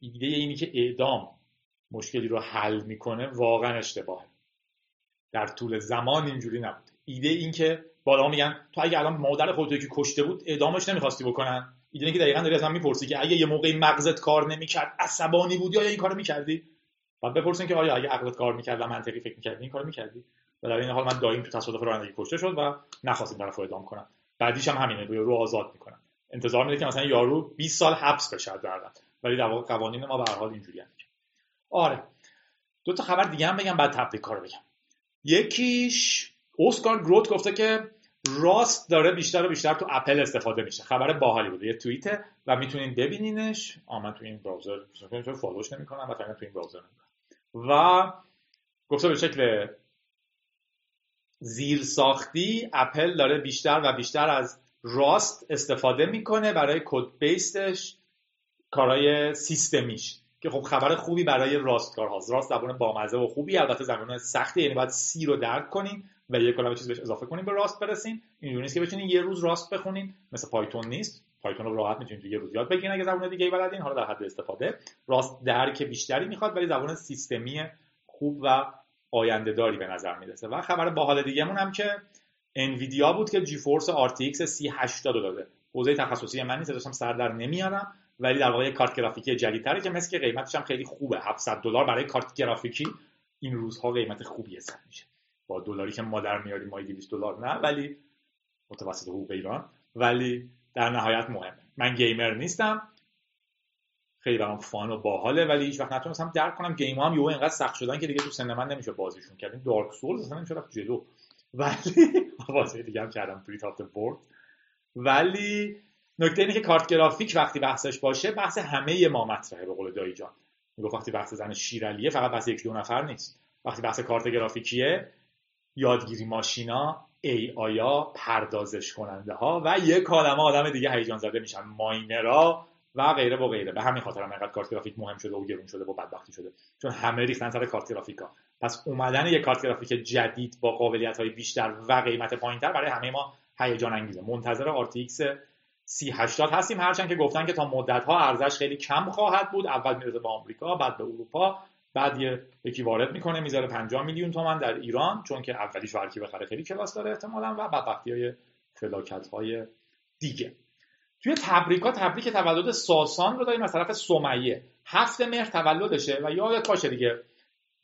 ایده اینی که اعدام مشکلی رو حل می‌کنه واقعا اشتباهه. در طول زمان اینجوری نبود. ایده این که بالا میگن تو اگه الان مادر خودت که کشته بود اعدامش نمی‌خواستی بکنن. ایده که دقیقا داری از من می‌پرسی که اگه یه موقعی مغزت کار نمی‌کرد عصبانی بودی یا این کارو می‌کردی؟ بعد بپرسین که آیا اگه عقلت کار می‌کرد و منطقی فکر می‌کردی این کارو می‌کردی؟ و در این حال من دایم تو تصادف رانندگی کشته شد و نخواستیم طرفو اعدام کنم. بعدیش هم همینه رو آزاد می‌کنم. انتظار میده که مثلا یارو 20 سال حبس بشه در ولی در واقع قوانین ما به هر حال اینجوریه. آره. دو تا خبر دیگه هم بگم بعد تبلیغ کارو بگم. یکیش اسکار گروت گفته که راست داره بیشتر و بیشتر تو اپل استفاده میشه. خبر باحالی بوده. یه توییته و می‌تونین ببینینش. من تو این براوزر چون فالوش نمی‌کنم؟ و تو این براوزر و گفته به شکل زیر ساختی اپل داره بیشتر و بیشتر از راست استفاده می‌کنه برای کد بیستش کارهای سیستمیش. که خب خبر خوبی برای راستکار هاست راست زبان بامزه و خوبی البته زبان سختی. یعنی باید سی رو درک کنیم و یه کلمه چیز بهش اضافه کنیم به راست برسیم. اینجوری نیست که بتونین یه روز راست بخونین. مثل پایتون نیست. پایتون رو راحت می‌تونید یه روز یاد بگیرین اگه زبان دیگه ای بلدین. حالا در حد استفاده. راست درک بیشتری می‌خواد ولی زبان سیستمی خوب و آینده داری به نظر می‌رسه. و خبر باحال دیگهمون هم که انویدیا بود که جی فورس RTX 3080 داده. حوزه تخصصی من نیست داشتم سر در نمیارم. ولی در واقع کارت گرافیکی جدیدتره که مثل که قیمتش هم خیلی خوبه. 700 دلار برای کارت گرافیکی. این روزها قیمت خوبی حساب میشه. با دلاری که ما در میاریم مایی 200 دلار نه ولی متوسط حقوق ایران ولی در نهایت مهمه من گیمر نیستم. خیلی برام fun و باحاله ولی هیچ وقت نتونستم درک کنم. game هم یهو اینقدر سخت شدن که دیگه تو سن من نمیشه بازیشون کرد. Dark Souls اصلا نمیشه رفت جلو. ولی [laughs] بازی دیگه هم کردم. توی top board ولی نکته اینه که کارت گرافیک وقتی بحثش باشه بحث همه ما مطرحه به قول دایی جان. می‌گفت وقتی بحث زن شیرالیه فقط بحث یک دو نفر نیست. وقتی بحث کارت گرافیکیه یادگیری ماشینا AI ها پردازش کننده ها و یک کالمه آدم دیگه هیجان زده میشن. ماینرا و غیره و غیره. به همین خاطر هم اینقدر کارت گرافیک مهم شده و گرون شده و بدبختی شده. چون همه ریختن سر کارت گرافیکا پس اومدن یک کارت گرافیک جدید با قابلیت های بیشتر و قیمت پایینتر برای همه ما هیجان انگیزه. منتظر RTX 3080 هستیم. هرچند که گفتن که تا مدت ها ارزش خیلی کم خواهد بود. اول می‌رسه به آمریکا بعد به اروپا. بعد یه یکی وارد می‌کنه می‌ذاره 50 میلیون تومن در ایران چون که اولیش ورکی بخره خیلی کلاس داره احتمالا و بعد وقتی های فلاکت های دیگه. توی تبریکا تبریک تولد ساسان رو داریم از طرف سمیه. هفت مهر تولدشه و یاد کاشه دیگه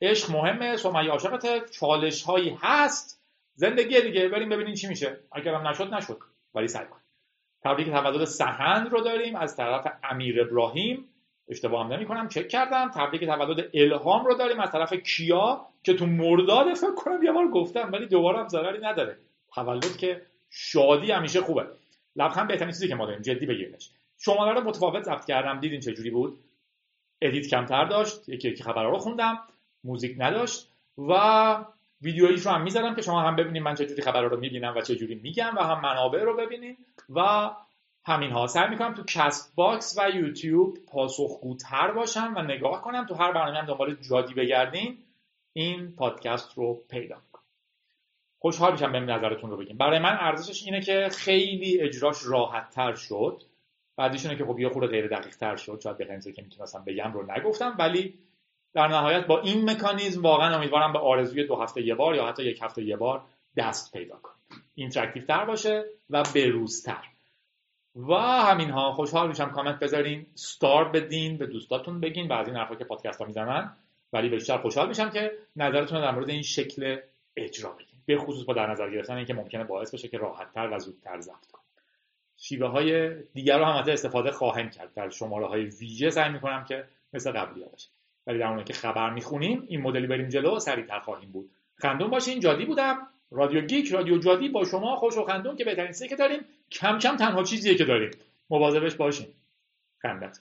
عشق مهمه سمیه عاشقت چالش هایی هست. زندگی دیگه بریم ببینیم چی میشه. اگرم نشد نشد. ولی سعی کن. تبریک تولد سهند رو داریم از طرف امیر ابراهیم. اشتباه هم نمی کنم چک کردم. تبریک تولد الهام رو داریم از طرف کیا که تو مرداد فکر کنم یه بار گفتم ولی دوباره هم ضرری نداره. تولد که شادی همیشه خوبه. لبخند بهترین چیزی که ما داریم. جدی بگیرنش شماره رو متفاوت ضبط کردم. دیدین چه جوری بود؟ edit کمتر داشت. یکی یکی خبرها رو خوندم. موزیک نداشت. و ویدیویش رو هم می‌ذارم که شما هم ببینید من چه جوری خبرها رو می‌بینم و چه جوری میگم و هم منابع رو ببینید و همین ها سعی می‌کنم تو CastBox و یوتیوب پاسخگوتر باشم و نگاه کنم تو هر برنامه هم دنبال جادی بگردین این پادکست رو پیدا کنم خوشحال میشم بهم نظرتون رو بگیم. برای من ارزشش اینه که خیلی اجراش راحت تر شد. بعدیش اینه که خب یه خورده غیر دقیق تر شد. شاید بهترین که می‌تونستم بگم رو نگفتم. ولی در نهایت با این مکانیزم واقعا امیدوارم به آرزوی دو هفته یه بار یا حتی یک هفته یه بار دست پیدا کنم interactive تر باشه و بروزتر. و همین ها خوشحال میشم کامنت بذارین ستاره بدین به دوستاتون بگین بعضی این حرفا که پادکست ها می‌زنن. ولی بیشتر خوشحال میشم که نظرتون در مورد این شکل اجرا بگین به خصوص با در نظر گرفتن اینکه ممکنه باعث بشه که راحتتر و زودتر ضبط کنیم. شیوه های دیگر رو هم استفاده خواهیم کرد. در شماره های ویژه سعی می‌کنم که مثل قبلی ها باشه. ولی در که خبر می‌خونیم این مدلی بریم جلو سریعتر خواهیم بود. خندون باشین جادی بودم. رادیو گیک رادیو جادی با شما خوش و خندون که بهترین که داریم. کم کم تنها چیزیه که داریم. مواظبش باشین. خندت